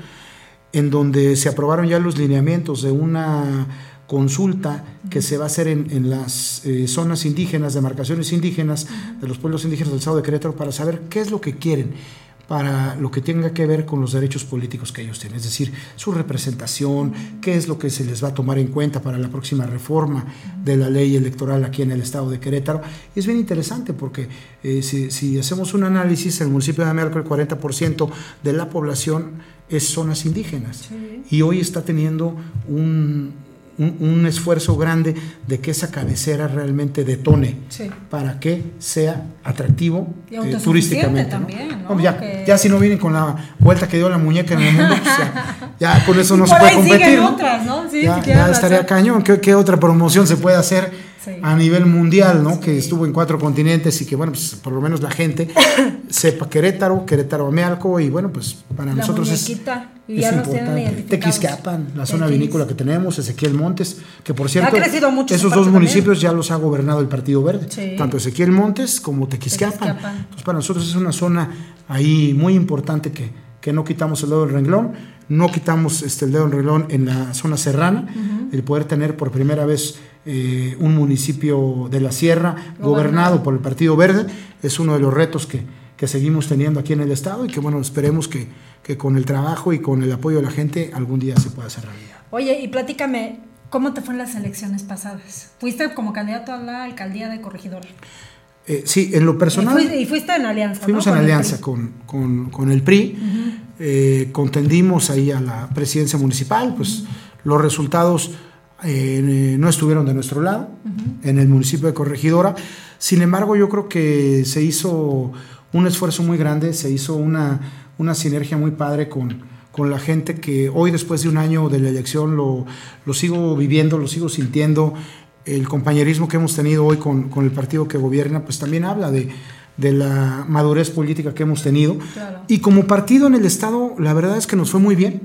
en donde se aprobaron ya los lineamientos de una consulta que se va a hacer en, en las eh, zonas indígenas, demarcaciones indígenas, de los pueblos indígenas del Estado de Querétaro, para saber qué es lo que quieren para lo que tenga que ver con los derechos políticos que ellos tienen, es decir, su representación, qué es lo que se les va a tomar en cuenta para la próxima reforma de la ley electoral aquí en el estado de Querétaro. Y es bien interesante porque eh, si, si hacemos un análisis, el municipio de Amealco el 40% de la población es zonas indígenas Sí. y hoy está teniendo un, un, un esfuerzo grande de que esa cabecera realmente detone Sí. para que sea atractivo Y eh, turísticamente. también, ¿no? No, ya, Que- ya si no vienen con la vuelta que dio la muñeca en el mundo, pues ya, [laughs] ya con eso no se puede competir. otras, ¿no? Sí, ya ya estaría cañón. ¿Qué, qué otra promoción se puede hacer Sí. a nivel mundial, ¿no? Que estuvo en cuatro continentes y que, bueno, pues por lo menos la gente [coughs] sepa Querétaro, Querétaro Amealco y, bueno, pues para La nosotros es, es ya importante. Tequisquiapan, la zona Tequis. vinícola que tenemos, Ezequiel Montes, que por cierto, crecido mucho esos dos también. municipios ya los ha gobernado el Partido Verde, Sí. tanto Ezequiel Montes como Tequisquiapan. Tequisquiapan. Entonces para nosotros es una zona ahí muy importante que, que no quitamos el dedo del renglón, no quitamos este, el dedo del renglón en la zona serrana, el poder tener por primera vez eh, un municipio de la sierra Gobernado. gobernado por el Partido Verde, es uno de los retos que, que seguimos teniendo aquí en el Estado y que bueno, esperemos que, que con el trabajo y con el apoyo de la gente algún día se pueda hacer realidad. Oye, y platícame, ¿cómo te fue en las elecciones pasadas? Fuiste como candidato a la alcaldía de Corregidora. Eh, sí, en lo personal... Y fuiste, y fuiste en alianza. Fuimos ¿no? en alianza con, con- con el PRI, eh, contendimos ahí a la presidencia municipal, pues los resultados eh, no estuvieron de nuestro lado en el municipio de Corregidora. Sin embargo, yo creo que se hizo un esfuerzo muy grande, se hizo una, una sinergia muy padre con, con la gente que hoy, después de un año de la elección, lo, lo sigo viviendo, lo sigo sintiendo. El compañerismo que hemos tenido hoy con, con el partido que gobierna, pues también habla de, de la madurez política que hemos tenido. Claro. Y como partido en el Estado, la verdad es que nos fue muy bien.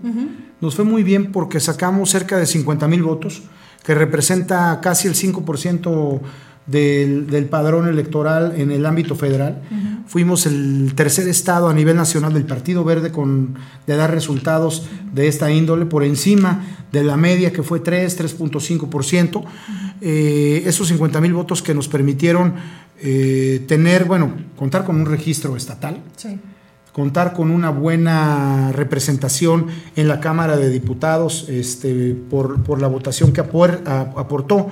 Nos fue muy bien porque sacamos cerca de 50 mil votos, que representa casi el 5% del, del padrón electoral en el ámbito federal. Fuimos el tercer estado a nivel nacional del Partido Verde con, de dar resultados de esta índole por encima de la media que fue 3, 3.5%. Eh, esos 50 mil votos que nos permitieron eh, tener, bueno, contar con un registro estatal Sí. contar con una buena representación en la Cámara de Diputados este, por, por la votación que apuer- a- aportó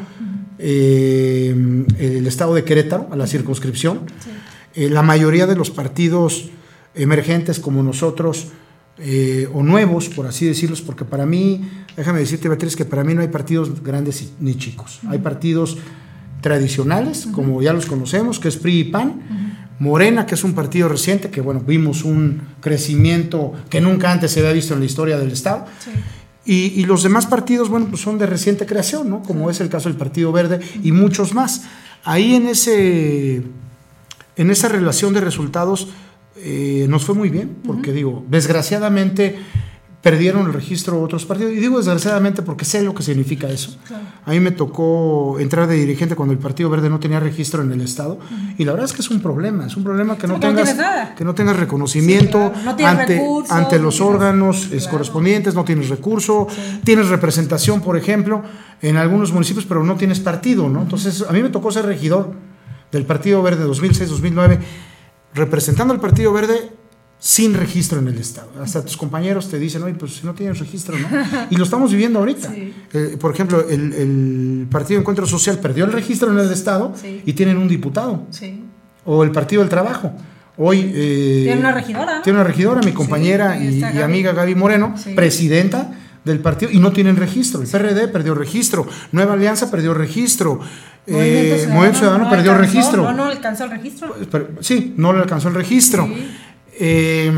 eh, el Estado de Querétaro a la circunscripción. Eh, la mayoría de los partidos emergentes como nosotros, eh, o nuevos, por así decirlos, porque para mí, déjame decirte, Beatriz, que para mí no hay partidos grandes ni chicos. Hay partidos tradicionales, como ya los conocemos, que es PRI y PAN. Morena, que es un partido reciente, que bueno, vimos un crecimiento que nunca antes se había visto en la historia del Estado. Y, y los demás partidos, bueno, pues son de reciente creación, ¿no? Como es el caso del Partido Verde y muchos más. Ahí en ese, en esa relación de resultados eh, nos fue muy bien, porque digo, desgraciadamente perdieron el registro otros partidos. Y digo desgraciadamente porque sé lo que significa eso. A mí me tocó entrar de dirigente cuando el Partido Verde no tenía registro en el Estado. Y la verdad es que es un problema. Es un problema que no no tengas, que no tengas reconocimiento Sí, claro. No tienes ante, recursos, ante no los tienes- órganos Claro. correspondientes, no tienes recurso, tienes representación, por ejemplo, en algunos municipios, pero no tienes partido, ¿no? Entonces, a mí me tocó ser regidor del Partido Verde 2006-2009, representando al Partido Verde sin registro en el Estado. Hasta tus compañeros te dicen, oye, pues si no tienes registro, ¿no? Y lo estamos viviendo ahorita. [laughs] Sí. Eh, por ejemplo, el, el Partido Encuentro Social perdió el registro en el Estado Sí. y tienen un diputado. Sí. O el Partido del Trabajo. Hoy... eh, Tiene una regidora. Tiene una regidora, mi compañera y, amiga Gaby Moreno, presidenta del partido, y no tienen registro. El PRD perdió registro, Nueva Alianza perdió registro, eh, Movimiento Ciudadano no perdió alcanzó, registro. No, no alcanzó el registro. Sí, no le alcanzó el registro. Sí. Eh,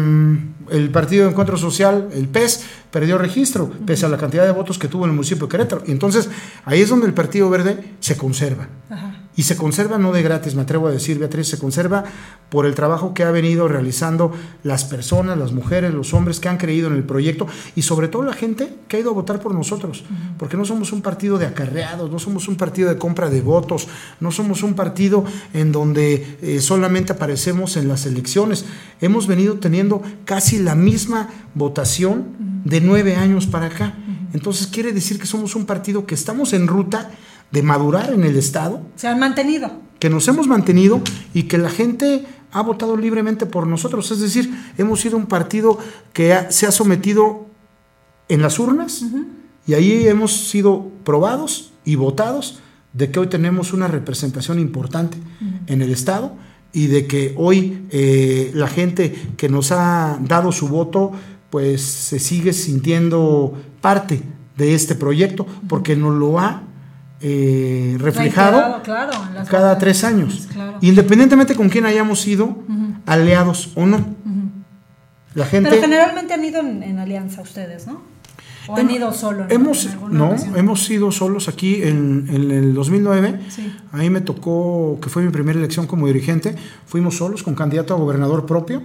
el Partido de Encuentro Social, el PES, perdió registro, pese a la cantidad de votos que tuvo en el municipio de Querétaro. Entonces, ahí es donde el Partido Verde se conserva. Ajá. Y se conserva no de gratis, me atrevo a decir, Beatriz, se conserva por el trabajo que ha venido realizando las personas, las mujeres, los hombres que han creído en el proyecto y sobre todo la gente que ha ido a votar por nosotros, porque no somos un partido de acarreados, no somos un partido de compra de votos, no somos un partido en donde eh, solamente aparecemos en las elecciones. Hemos venido teniendo casi la misma votación de nueve años para acá. Entonces quiere decir que somos un partido que estamos en ruta de madurar en el Estado, Se han mantenido. que nos hemos mantenido y que la gente ha votado libremente por nosotros. Es decir, hemos sido un partido que ha- se ha sometido en las urnas y ahí hemos sido probados y votados de que hoy tenemos una representación importante en el Estado y de que hoy eh, la gente que nos ha dado su voto pues se sigue sintiendo parte de este proyecto, porque nos lo ha eh, reflejado Reiterado, claro, cada tres años, Claro. independientemente con quién hayamos sido aliados o no. La gente Pero generalmente han ido en, en alianza ustedes, ¿no? O han ido solo. en- hemos no ocasión? hemos sido solos aquí en, en el 2009 Sí. ahí me tocó que fue mi primera elección como dirigente fuimos solos con candidato a gobernador propio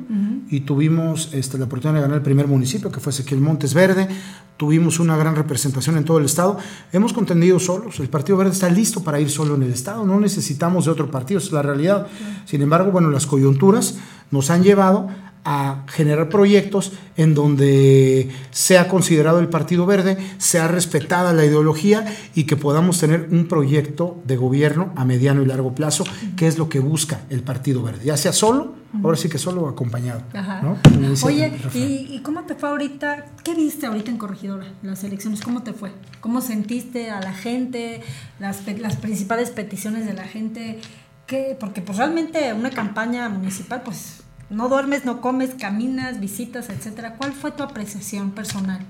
y tuvimos este, la oportunidad de ganar el primer municipio que fue Ezequiel Montes Verde. Tuvimos una gran representación en todo el estado. Hemos contendido solos. El Partido Verde está listo para ir solo en el estado. No necesitamos de otro partido es la realidad. Sin embargo bueno las coyunturas nos han llevado a generar proyectos en donde sea considerado el Partido Verde, sea respetada la ideología y que podamos tener un proyecto de gobierno a mediano y largo plazo, que es lo que busca el Partido Verde, ya sea solo, ahora sí que solo o acompañado. Ajá. ¿no? Oye. ¿y, y cómo te fue ahorita? ¿Qué viste ahorita en Corregidora, en las elecciones? ¿Cómo te fue? ¿Cómo sentiste a la gente, las, las principales peticiones de la gente? ¿Qué? Porque pues realmente una campaña municipal, pues no duermes, no comes, caminas, visitas, etcétera. ¿Cuál fue tu apreciación personal?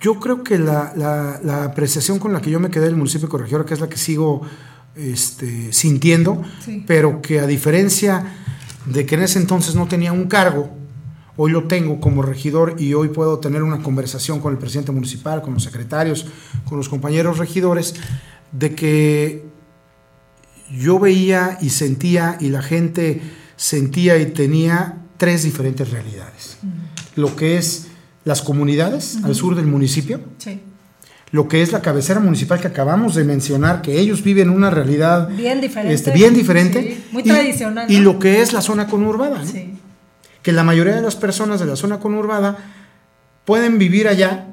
Yo creo que la, la- la apreciación con la que yo me quedé del municipio de Corregidora, que es la que sigo este, sintiendo, Sí. pero que a diferencia de que en ese entonces no tenía un cargo, hoy lo tengo como regidor y hoy puedo tener una conversación con el presidente municipal, con los secretarios, con los compañeros regidores, de que yo veía y sentía y la gente sentía y tenía tres diferentes realidades. Lo que es las comunidades al sur del municipio, Sí. lo que es la cabecera municipal que acabamos de mencionar, que ellos viven una realidad Bien diferente. este, bien diferente, Sí, muy y- tradicional, y, lo que es la zona conurbada. Sí. que la mayoría de las personas de la zona conurbada pueden vivir allá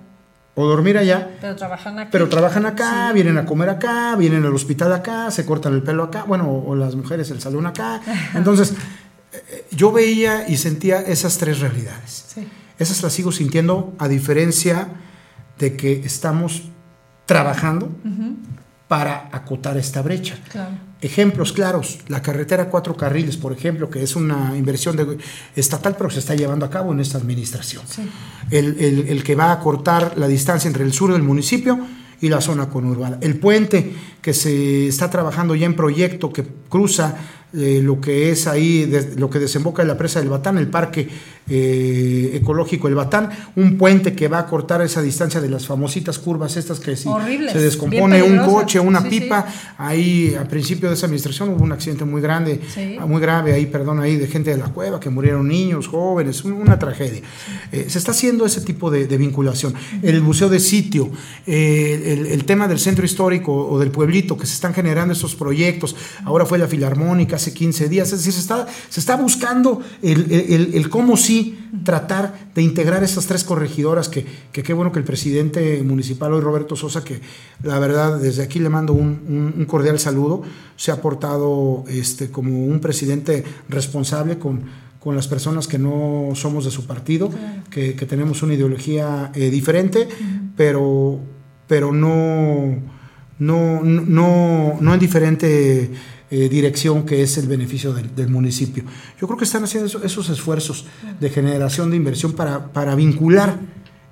o dormir allá, Pero trabajan aquí. pero trabajan acá, vienen a comer acá, vienen al hospital acá, se cortan el pelo acá, bueno, o, o las mujeres el salón acá. [laughs] Entonces, eh, yo veía y sentía esas tres realidades. Sí. Esas las sigo sintiendo a diferencia de que estamos trabajando para acotar esta brecha. Claro. Ejemplos claros, la carretera cuatro carriles, por ejemplo, que es una inversión de- estatal, pero se está llevando a cabo en esta administración. Sí. El, el- el que va a cortar la distancia entre el sur del municipio y la zona conurbada. El puente que se está trabajando ya en proyecto, que cruza eh, lo que es ahí, de- lo que desemboca en la presa del Batán, el parque eh, ecológico El Batán, un puente que va a cortar esa distancia de las famositas curvas estas que si Horribles, se descompone un coche, una Sí, pipa, ahí al principio de esa administración hubo un accidente muy grande, Sí. muy grave ahí, perdón, ahí de gente de la cueva, que murieron niños, jóvenes, un- una tragedia. Eh, se está haciendo ese tipo de, de vinculación. El museo de sitio, eh, el, el tema del centro histórico o del pueblito, que se están generando estos proyectos, ahora fue la filarmónica hace 15 días, es decir, se está, se está buscando el, el- el cómo sí tratar de integrar estas tres corregidoras, que, que qué bueno que el presidente municipal hoy, Roberto Sosa, que la verdad desde aquí le mando un, un- un cordial saludo, se ha portado este, como un presidente responsable con, con las personas que no somos de su partido, que, que tenemos una ideología eh, diferente, pero, pero no, no, no, no en diferente eh, dirección que es el beneficio del, municipio. Yo creo que están haciendo eso- esos esfuerzos de generación de inversión para, para vincular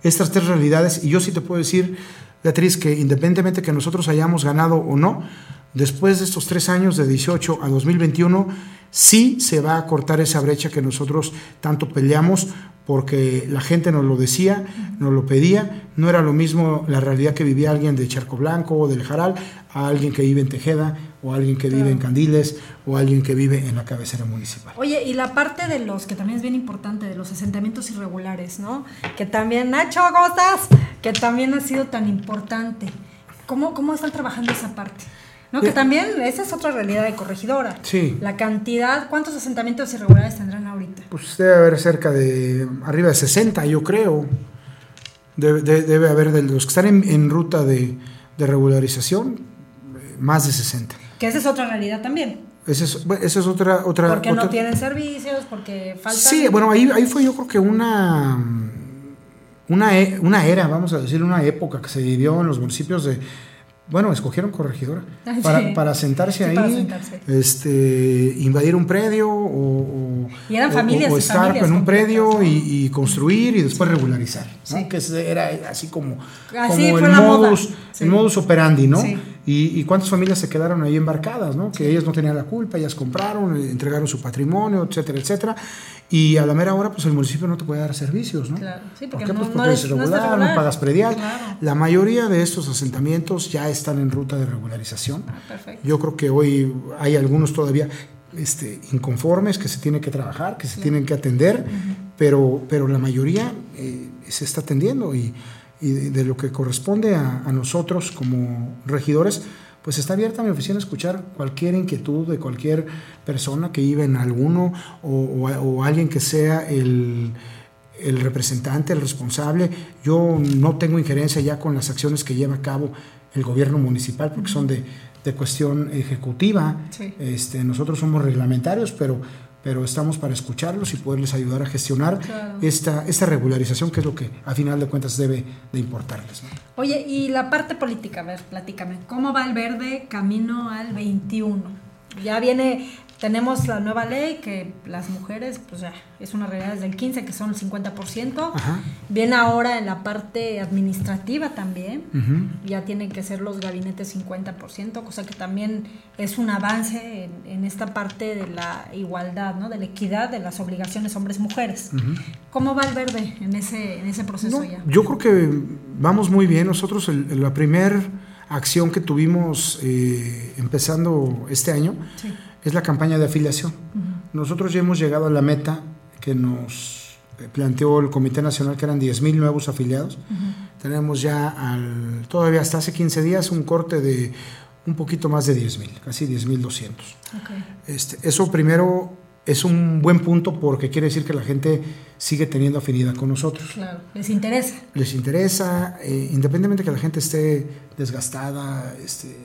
estas tres realidades y yo sí te puedo decir, Beatriz, que independientemente que nosotros hayamos ganado o no, después de estos tres años, de 18 a 2021, sí se va a cortar esa brecha que nosotros tanto peleamos porque la gente nos lo decía, nos lo pedía, no era lo mismo la realidad que vivía alguien de Charco Blanco o del Jaral a alguien que vive en Tejeda o alguien que vive en Candiles o alguien que vive en la cabecera municipal. Oye, y la parte de los, que también es bien importante, de los asentamientos irregulares, ¿no? Que también, Nacho, ¿cómo estás? Que también ha sido tan importante. ¿Cómo, cómo están trabajando esa parte? ¿No? Que Eh. también, esa es otra realidad de corregidora. Sí. La cantidad, ¿cuántos asentamientos irregulares tendrán ahorita? Pues debe haber cerca de arriba de 60, yo creo. Debe, de- debe haber de los que están en, en ruta de, de regularización, eh, más de 60. Que esa es otra realidad también. Esa es, esa es otra... otra Porque no tienen servicios, porque falta. Sí, bueno, ahí, ahí fue yo creo que una, una, e- una era, vamos a decir, una época que se vivió en los municipios de bueno, escogieron corregidora [laughs] Ah, para, sí. para sentarse Sí, ahí, para sentarse. este, invadir un predio o, o- Y eran o- familias o y estar familias en un predio y, y construir y después regularizar, ¿no? Sí. que era así como, Así como el, modus, el modus operandi, ¿no? Sí. Y, y cuántas familias se quedaron ahí embarcadas, ¿no? Que ellas no tenían la culpa, ellas compraron, eh, entregaron su patrimonio, etcétera, etcétera. Y a la mera hora, pues el municipio no te puede dar servicios, ¿no? Claro, sí, ¿Por porque qué? no- Pues no porque eres- es no es irregular, no, regular. pagas predial. Claro. La mayoría de estos asentamientos ya están en ruta de regularización. Ah, perfecto. Yo creo que hoy hay algunos todavía este, inconformes que se tienen que trabajar, que se tienen que atender, pero, pero la mayoría eh, se está atendiendo y, y de, de lo que corresponde a, a nosotros como regidores, pues está abierta mi oficina a escuchar cualquier inquietud de cualquier persona que vive en alguno o, o- o alguien que sea el, el representante, el responsable. Yo no tengo injerencia ya con las acciones que lleva a cabo el gobierno municipal porque son de, de cuestión ejecutiva. Sí. Este, nosotros somos reglamentarios, pero, pero estamos para escucharlos y poderles ayudar a gestionar Claro. esta, esta regularización que es lo que a final de cuentas debe de importarles. ¿no? Oye, y la parte política, a ver, platícame. ¿Cómo va el verde camino al 21? Ya viene, tenemos la nueva ley que las mujeres, pues ya, es una realidad desde el 15, que son el 50%. Ajá. Viene ahora en la parte administrativa también. Ya tienen que ser los gabinetes 50%, cosa que también es un avance en, en esta parte de la igualdad, ¿no? De la equidad de las obligaciones hombres-mujeres. ¿Cómo va el verde en ese, en ese proceso No, ya? yo creo que vamos muy bien. Nosotros el- la primera acción que tuvimos eh, empezando este año Sí. Es la campaña de afiliación. Nosotros ya hemos llegado a la meta que nos eh, planteó el Comité Nacional, que eran 10.000 nuevos afiliados. Tenemos ya, al, todavía hasta hace 15 días, un corte de un poquito más de 10.000, casi 10.200. Ok. Este, eso primero es un buen punto porque quiere decir que la gente sigue teniendo afinidad con nosotros Claro, les interesa. les interesa, eh, independientemente que la gente esté desgastada, este,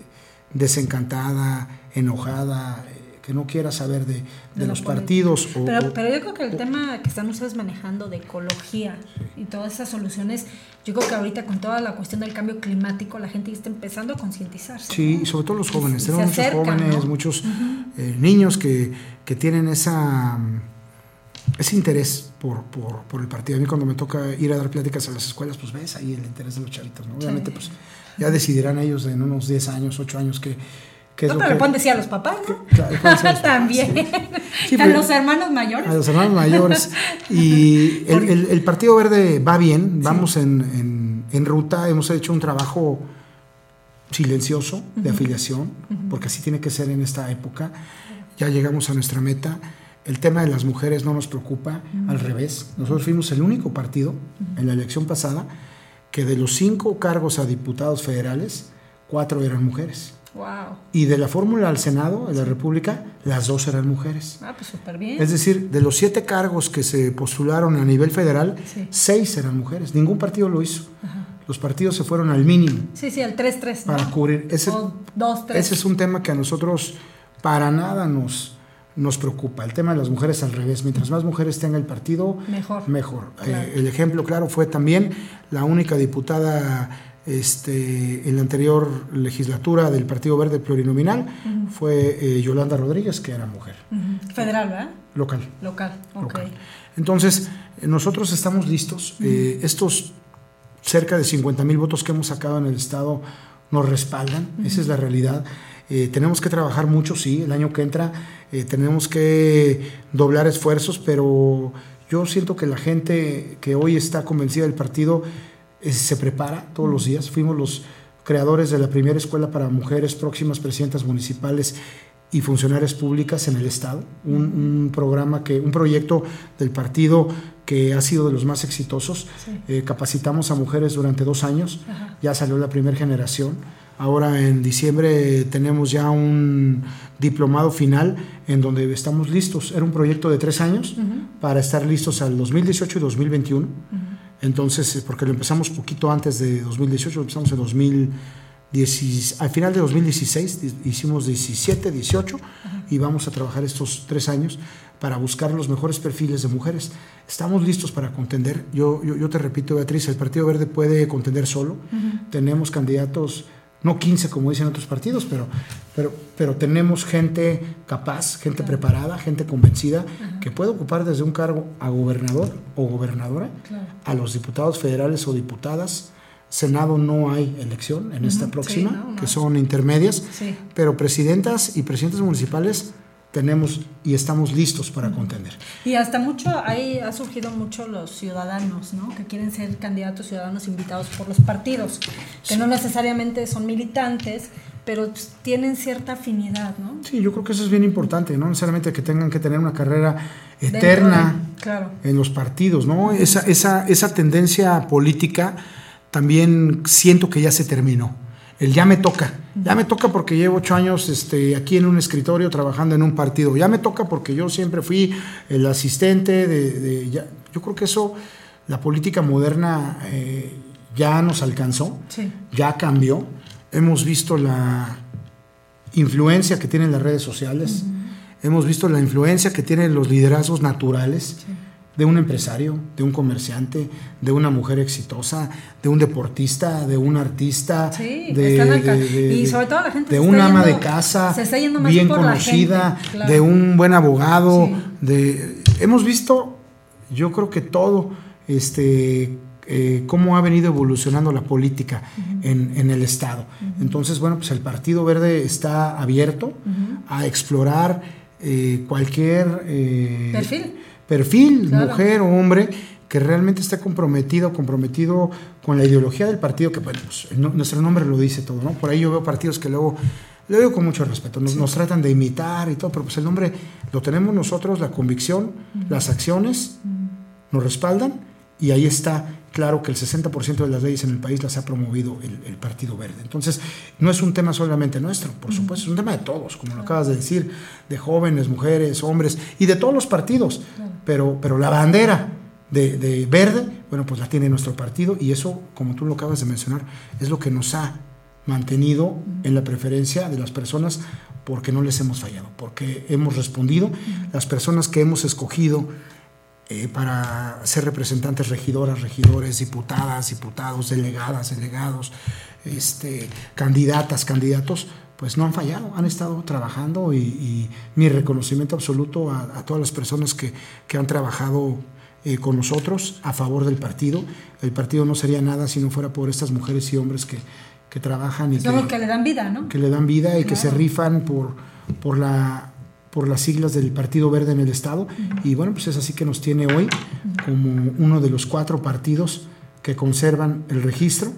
desencantada, enojada, que no quiera saber de, de De la los partidos. o- Pero, o- pero yo creo que el tema que están ustedes manejando de ecología y todas esas soluciones, yo creo que ahorita con toda la cuestión del cambio climático, la gente está empezando a concientizarse. Sí, ¿no? y sobre todo los jóvenes. y Tenemos muchos acercan, jóvenes, ¿no? muchos eh, niños que, que tienen esa, ese interés por, por, por el partido. A mí cuando me toca ir a dar pláticas a las escuelas, pues ves ahí el interés de los chavitos. ¿no? Obviamente, pues ya decidirán ellos en unos 10 años, 8 años qué, qué es No, lo pero que... le pueden decir a los papás, ¿no? [laughs] Claro, los [laughs] papás, También. Sí, [laughs] a los hermanos mayores. A los hermanos mayores. Y el, el- el Partido Verde va bien, vamos en, en- en ruta, hemos hecho un trabajo silencioso de afiliación, porque así tiene que ser en esta época. Ya llegamos a nuestra meta. El tema de las mujeres no nos preocupa, al revés. Nosotros fuimos el único partido en la elección pasada que de los cinco cargos a diputados federales, cuatro eran mujeres. Wow. Y de la fórmula al Senado de la República, las dos eran mujeres. Ah, pues súper bien. Es decir, de los siete cargos que se postularon a nivel federal, Sí. seis eran mujeres. Ningún partido lo hizo. Los partidos se fueron al mínimo Sí, sí, el 3-3. ¿no? para cubrir. Ese, O 2-3. ese es un tema que a nosotros para nada nos, nos preocupa. El tema de las mujeres al revés. Mientras más mujeres tenga el partido, Mejor. mejor. Claro. Eh, el ejemplo claro fue también la única diputada este, en la anterior legislatura del Partido Verde Plurinominal, fue eh, Yolanda Rodríguez, que era mujer. Federal, ¿verdad? local. Local. Ok. local. Entonces, nosotros estamos listos. Eh, estos cerca de 50 mil votos que hemos sacado en el Estado nos respaldan, esa es la realidad. Eh, tenemos que trabajar mucho, sí, el año que entra tenemos que doblar esfuerzos, pero yo siento que la gente que hoy está convencida del partido se prepara todos los días. Fuimos los creadores de la primera escuela para mujeres próximas presidentas municipales y funcionarias públicas en el estado, un, un programa que, un proyecto del partido que ha sido de los más exitosos. Sí. Eh, capacitamos a mujeres durante dos años, Ajá. ya salió la primera generación. Ahora en diciembre tenemos ya un diplomado final en donde estamos listos. Era un proyecto de tres años para estar listos al 2018 y 2021. Entonces, eh, porque lo empezamos poquito antes de 2018, lo empezamos en 2016, al final de 2016, di- hicimos 17, 18 y vamos a trabajar estos tres años para buscar los mejores perfiles de mujeres. Estamos listos para contender. Yo, yo, yo te repito, Beatriz, el Partido Verde puede contender solo. Tenemos candidatos no 15 como dicen otros partidos, pero, pero, pero tenemos gente capaz, gente preparada, gente convencida, que puede ocupar desde un cargo a gobernador o gobernadora, Claro. a los diputados federales o diputadas. Senado no hay elección en esta próxima, sí, no, no que son intermedias, Sí. pero presidentas y presidentes municipales tenemos y estamos listos para contender. Y hasta mucho, ahí ha surgido mucho los ciudadanos, ¿no? Que quieren ser candidatos ciudadanos invitados por los partidos, que no necesariamente son militantes, pero tienen cierta afinidad, ¿no? Sí, yo creo que eso es bien importante, no necesariamente que tengan que tener una carrera eterna de- claro. en los partidos, ¿no? Esa, esa, esa tendencia política también siento que ya se terminó. El ya me toca, ya me toca porque llevo ocho años este, aquí en un escritorio trabajando en un partido, ya me toca porque yo siempre fui el asistente de... de- ya- yo creo que eso, la política moderna eh, ya nos alcanzó, Sí. ya cambió. Hemos visto la influencia que tienen las redes sociales, hemos visto la influencia que tienen los liderazgos naturales de un empresario, de un comerciante, de una mujer exitosa, de un deportista, de un artista, Sí, de, Y sobre todo la gente de se un está ama de casa se está yendo más bien por la conocida, gente, claro. de un buen abogado, Sí. de hemos visto, yo creo que todo, este, eh, cómo ha venido evolucionando la política en, en el Estado. Entonces, bueno, pues el Partido Verde está abierto a explorar eh, cualquier eh, Perfil. Perfil, Claro. mujer o hombre, que realmente esté comprometido, comprometido con la ideología del partido, que bueno, pues, no- nuestro nombre lo dice todo, ¿no? Por ahí yo veo partidos que luego, lo digo con mucho respeto, nos, nos tratan de imitar y todo, pero pues el nombre lo tenemos nosotros, la convicción, las acciones nos respaldan y ahí está claro que el 60% de las leyes en el país las ha promovido el, el Partido Verde. Entonces, no es un tema solamente nuestro, por supuesto, es un tema de todos, como lo acabas de decir, de jóvenes, mujeres, hombres y de todos los partidos. Pero, pero la bandera de, de verde, bueno, pues la tiene nuestro partido y eso, como tú lo acabas de mencionar, es lo que nos ha mantenido en la preferencia de las personas porque no les hemos fallado, porque hemos respondido, las personas que hemos escogido eh, para ser representantes, regidoras, regidores, diputadas, diputados, delegadas, delegados, este, candidatas, candidatos, pues no han fallado, han estado trabajando y, y mi reconocimiento absoluto a, a todas las personas que, que han trabajado eh, con nosotros a favor del partido. El partido no sería nada si no fuera por estas mujeres y hombres que, que trabajan y los que le dan vida, ¿no? que le dan vida y que se Claro. rifan por, por, la, por las siglas del Partido Verde en el Estado. Y bueno, pues es así que nos tiene hoy como uno de los cuatro partidos que conservan el registro.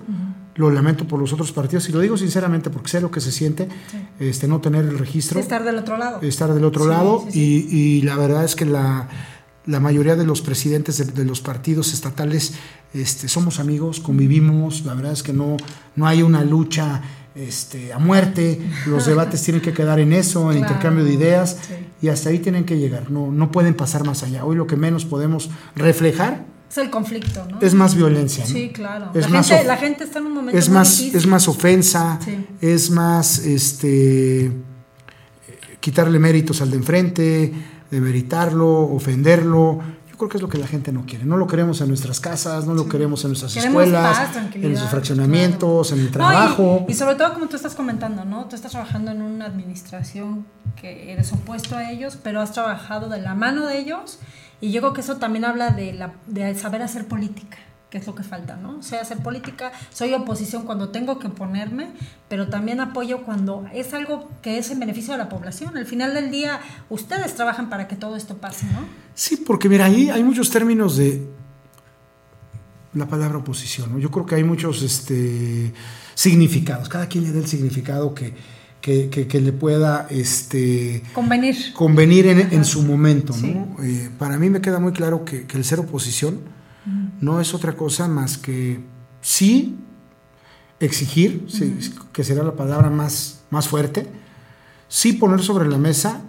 Lo lamento por los otros partidos y lo digo sinceramente porque sé lo que se siente este, no tener el registro Estar del otro lado. estar del otro Sí, lado sí, sí. Y, y la verdad es que la, la mayoría de los presidentes de, de los partidos estatales este, somos amigos, convivimos, la verdad es que no, no hay una lucha este, a muerte, los [laughs] debates tienen que quedar en eso, en Claro, intercambio de ideas sí. y hasta ahí tienen que llegar, no, no pueden pasar más allá. Hoy lo que menos podemos reflejar Es el conflicto, ¿no? es más violencia. ¿no? Sí, claro. Es la, más gente, la gente está en un momento es muy más, difícil. es más ofensa, Sí. es más este quitarle méritos al de enfrente, demeritarlo, ofenderlo. Creo que es lo que la gente no quiere. No lo queremos en nuestras casas, no lo queremos en nuestras Queremos escuelas, paz, en nuestros fraccionamientos, en el No, y- trabajo. y, sobre todo, como tú estás comentando, ¿no? Tú estás trabajando en una administración que eres opuesto a ellos, pero has trabajado de la mano de ellos. Y yo creo que eso también habla de, la, de saber hacer política, que es lo que falta, ¿no? Sé hacer política, soy oposición cuando tengo que oponerme, pero también apoyo cuando es algo que es en beneficio de la población. Al final del día, ustedes trabajan para que todo esto pase, ¿no? Sí, porque mira, ahí hay muchos términos de la palabra oposición. ¿no? Yo creo que hay muchos este, significados. Cada quien le da el significado que, que, que- que le pueda este, Convenir. convenir en, en su momento. Sí. ¿no? Eh, para mí me queda muy claro que, que el ser oposición no es otra cosa más que sí exigir, sí, que será la palabra más, más fuerte, sí poner sobre la mesa,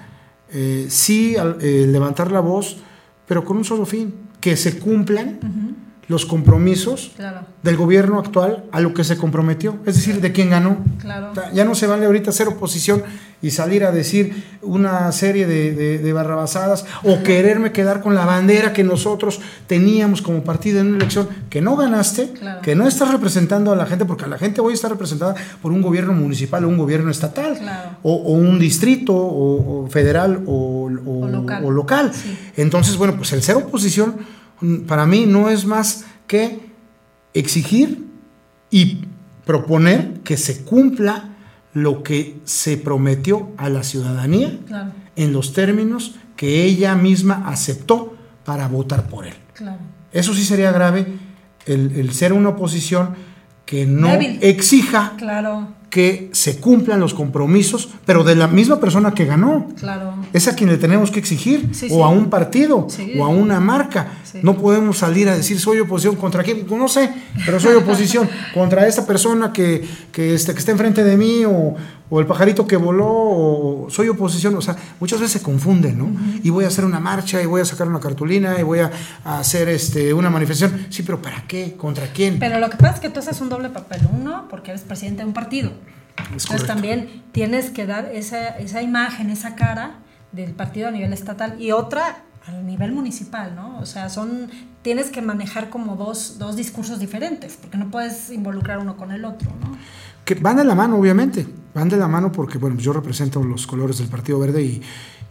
eh, sí eh, levantar la voz, pero con un solo fin, que se cumplan los compromisos Claro. del gobierno actual a lo que se comprometió, es decir, de quién ganó. Claro. O sea, Ya no se vale ahorita hacer oposición y salir a decir una serie de, de- de barrabasadas o quererme quedar con la bandera que nosotros teníamos como partido en una elección que no ganaste, Claro. que no estás representando a la gente, porque la gente hoy está representada por un gobierno municipal o un gobierno estatal, o, o un distrito o, o federal o, local. o local. Sí. Entonces, bueno, pues el ser oposición para mí no es más que exigir y proponer que se cumpla lo que se prometió a la ciudadanía Claro. en los términos que ella misma aceptó para votar por él. Claro. Eso sí sería grave el, el ser una oposición que no Débil. exija Claro. Que se cumplan los compromisos, pero de la misma persona que ganó. Claro. Es a quien le tenemos que exigir, Sí, o sí. a un partido, Sí. o a una marca. Sí. No podemos salir a decir soy oposición contra quién, no sé, pero soy oposición [laughs] contra esta persona que, que, este, que está enfrente de mí, o, o el pajarito que voló, o soy oposición. O sea, muchas veces se confunden, ¿no? Y voy a hacer una marcha, y voy a sacar una cartulina, y voy a, hacer este, una manifestación. Sí, pero ¿para qué? ¿Contra quién? Pero lo que pasa es que tú haces un doble papel. Uno, porque eres presidente de un partido. Entonces correcto. también tienes que dar esa, esa imagen, esa cara del partido a nivel estatal y otra a nivel municipal, ¿no? O sea, son tienes que manejar como dos, dos discursos diferentes, porque no puedes involucrar uno con el otro, ¿no? Que van de la mano, obviamente, van de la mano porque, bueno, yo represento los colores del Partido Verde y,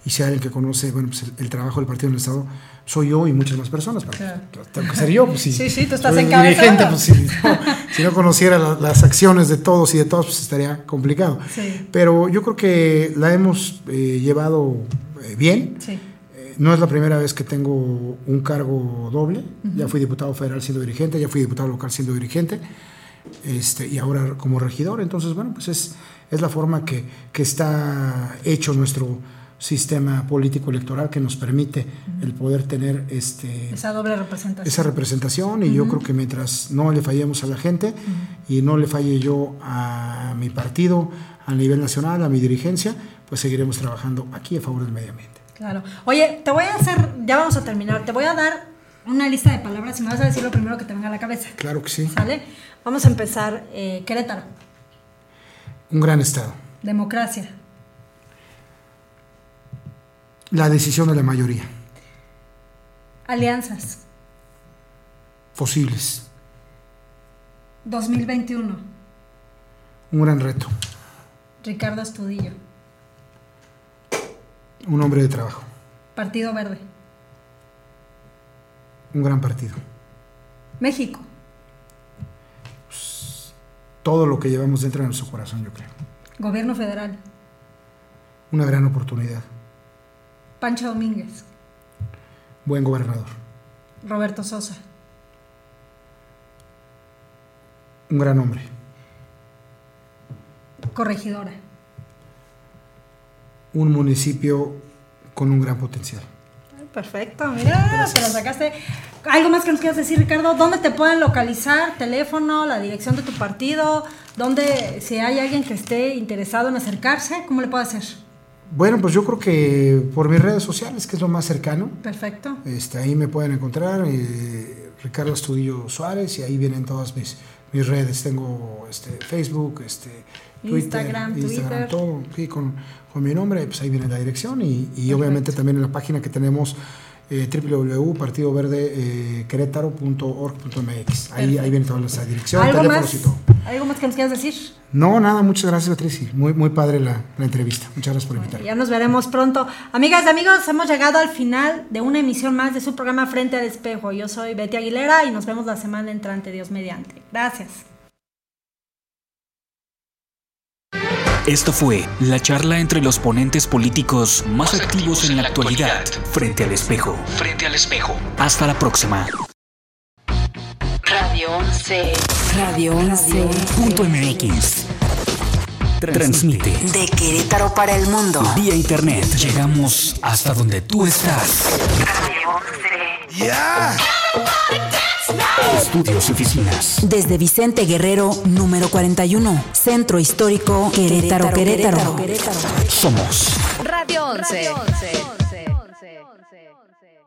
y si hay alguien que conoce, bueno, pues el, el trabajo del Partido en el Estado, soy yo y muchas más personas, Claro. tengo que ser yo, pues sí. Sí, sí, tú estás dirigente, pues si no, [laughs] si no conociera la- las acciones de todos y de todos, pues estaría complicado. Sí. Pero yo creo que la hemos eh, llevado eh, bien. Sí. Eh, No es la primera vez que tengo un cargo doble. Ya fui diputado federal siendo dirigente, ya fui diputado local siendo dirigente, este, y ahora como regidor. Entonces, bueno, pues es, es la forma que, que está hecho nuestro sistema político electoral que nos permite el poder tener este, Esa doble representación. esa representación y yo creo que mientras no le fallemos a la gente y no le falle yo a mi partido a nivel nacional, a mi dirigencia, pues seguiremos trabajando aquí a favor del medio ambiente. Claro. Oye, te voy a hacer, ya vamos a terminar, te voy a dar una lista de palabras y me vas a decir lo primero que te venga a la cabeza. Claro que sí. ¿Sale? Vamos a empezar. eh, Querétaro. Un gran estado. Democracia. La decisión de la mayoría. Alianzas. Posibles. 2021. Un gran reto. Ricardo Astudillo. Un hombre de trabajo. Partido Verde. Un gran partido. México. Todo lo que llevamos dentro de nuestro corazón, yo creo. Gobierno Federal. Una gran oportunidad. Pancho Domínguez. Buen gobernador. Roberto Sosa. Un gran hombre. Corregidora. Un municipio con un gran potencial. Perfecto, mira, te lo sacaste. ¿Algo más que nos quieras decir, Ricardo? ¿Dónde te pueden localizar? ¿Teléfono? ¿La dirección de tu partido? ¿Dónde, si hay alguien que esté interesado en acercarse, cómo le puede hacer? Bueno, pues yo creo que por mis redes sociales, que es lo más cercano, Perfecto. este, ahí me pueden encontrar, eh, Ricardo Estudillo Suárez, y ahí vienen todas mis, mis redes. Tengo este, Facebook, este, Twitter, Instagram, Instagram, Twitter. todo, sí, con, con mi nombre, pues ahí viene la dirección, y, y obviamente también en la página que tenemos eh, www.partidoverdequerétaro.org.mx. Ahí, ahí vienen todas las direcciones, ¿Algo más, y todo. ¿Algo más que nos quieras decir? No, nada, muchas gracias Beatriz, muy, muy padre la, la entrevista. Muchas gracias por invitarme. Ya nos veremos pronto. Amigas y amigos, hemos llegado al final de una emisión más de su programa Frente al Espejo. Yo soy Betty Aguilera y nos vemos la semana entrante, Dios mediante. Gracias. Esto fue la charla entre los ponentes políticos más activos en la actualidad, frente al espejo. Frente al espejo. Hasta la próxima. Radio 11. Radio 11. Punto MX. Transmite De Querétaro para el mundo. vía internet. Llegamos hasta donde tú estás. Radio 11. Estudios y oficinas. Desde Vicente Guerrero, número 41. Centro Histórico, Querétaro, Querétaro. Somos Radio 11.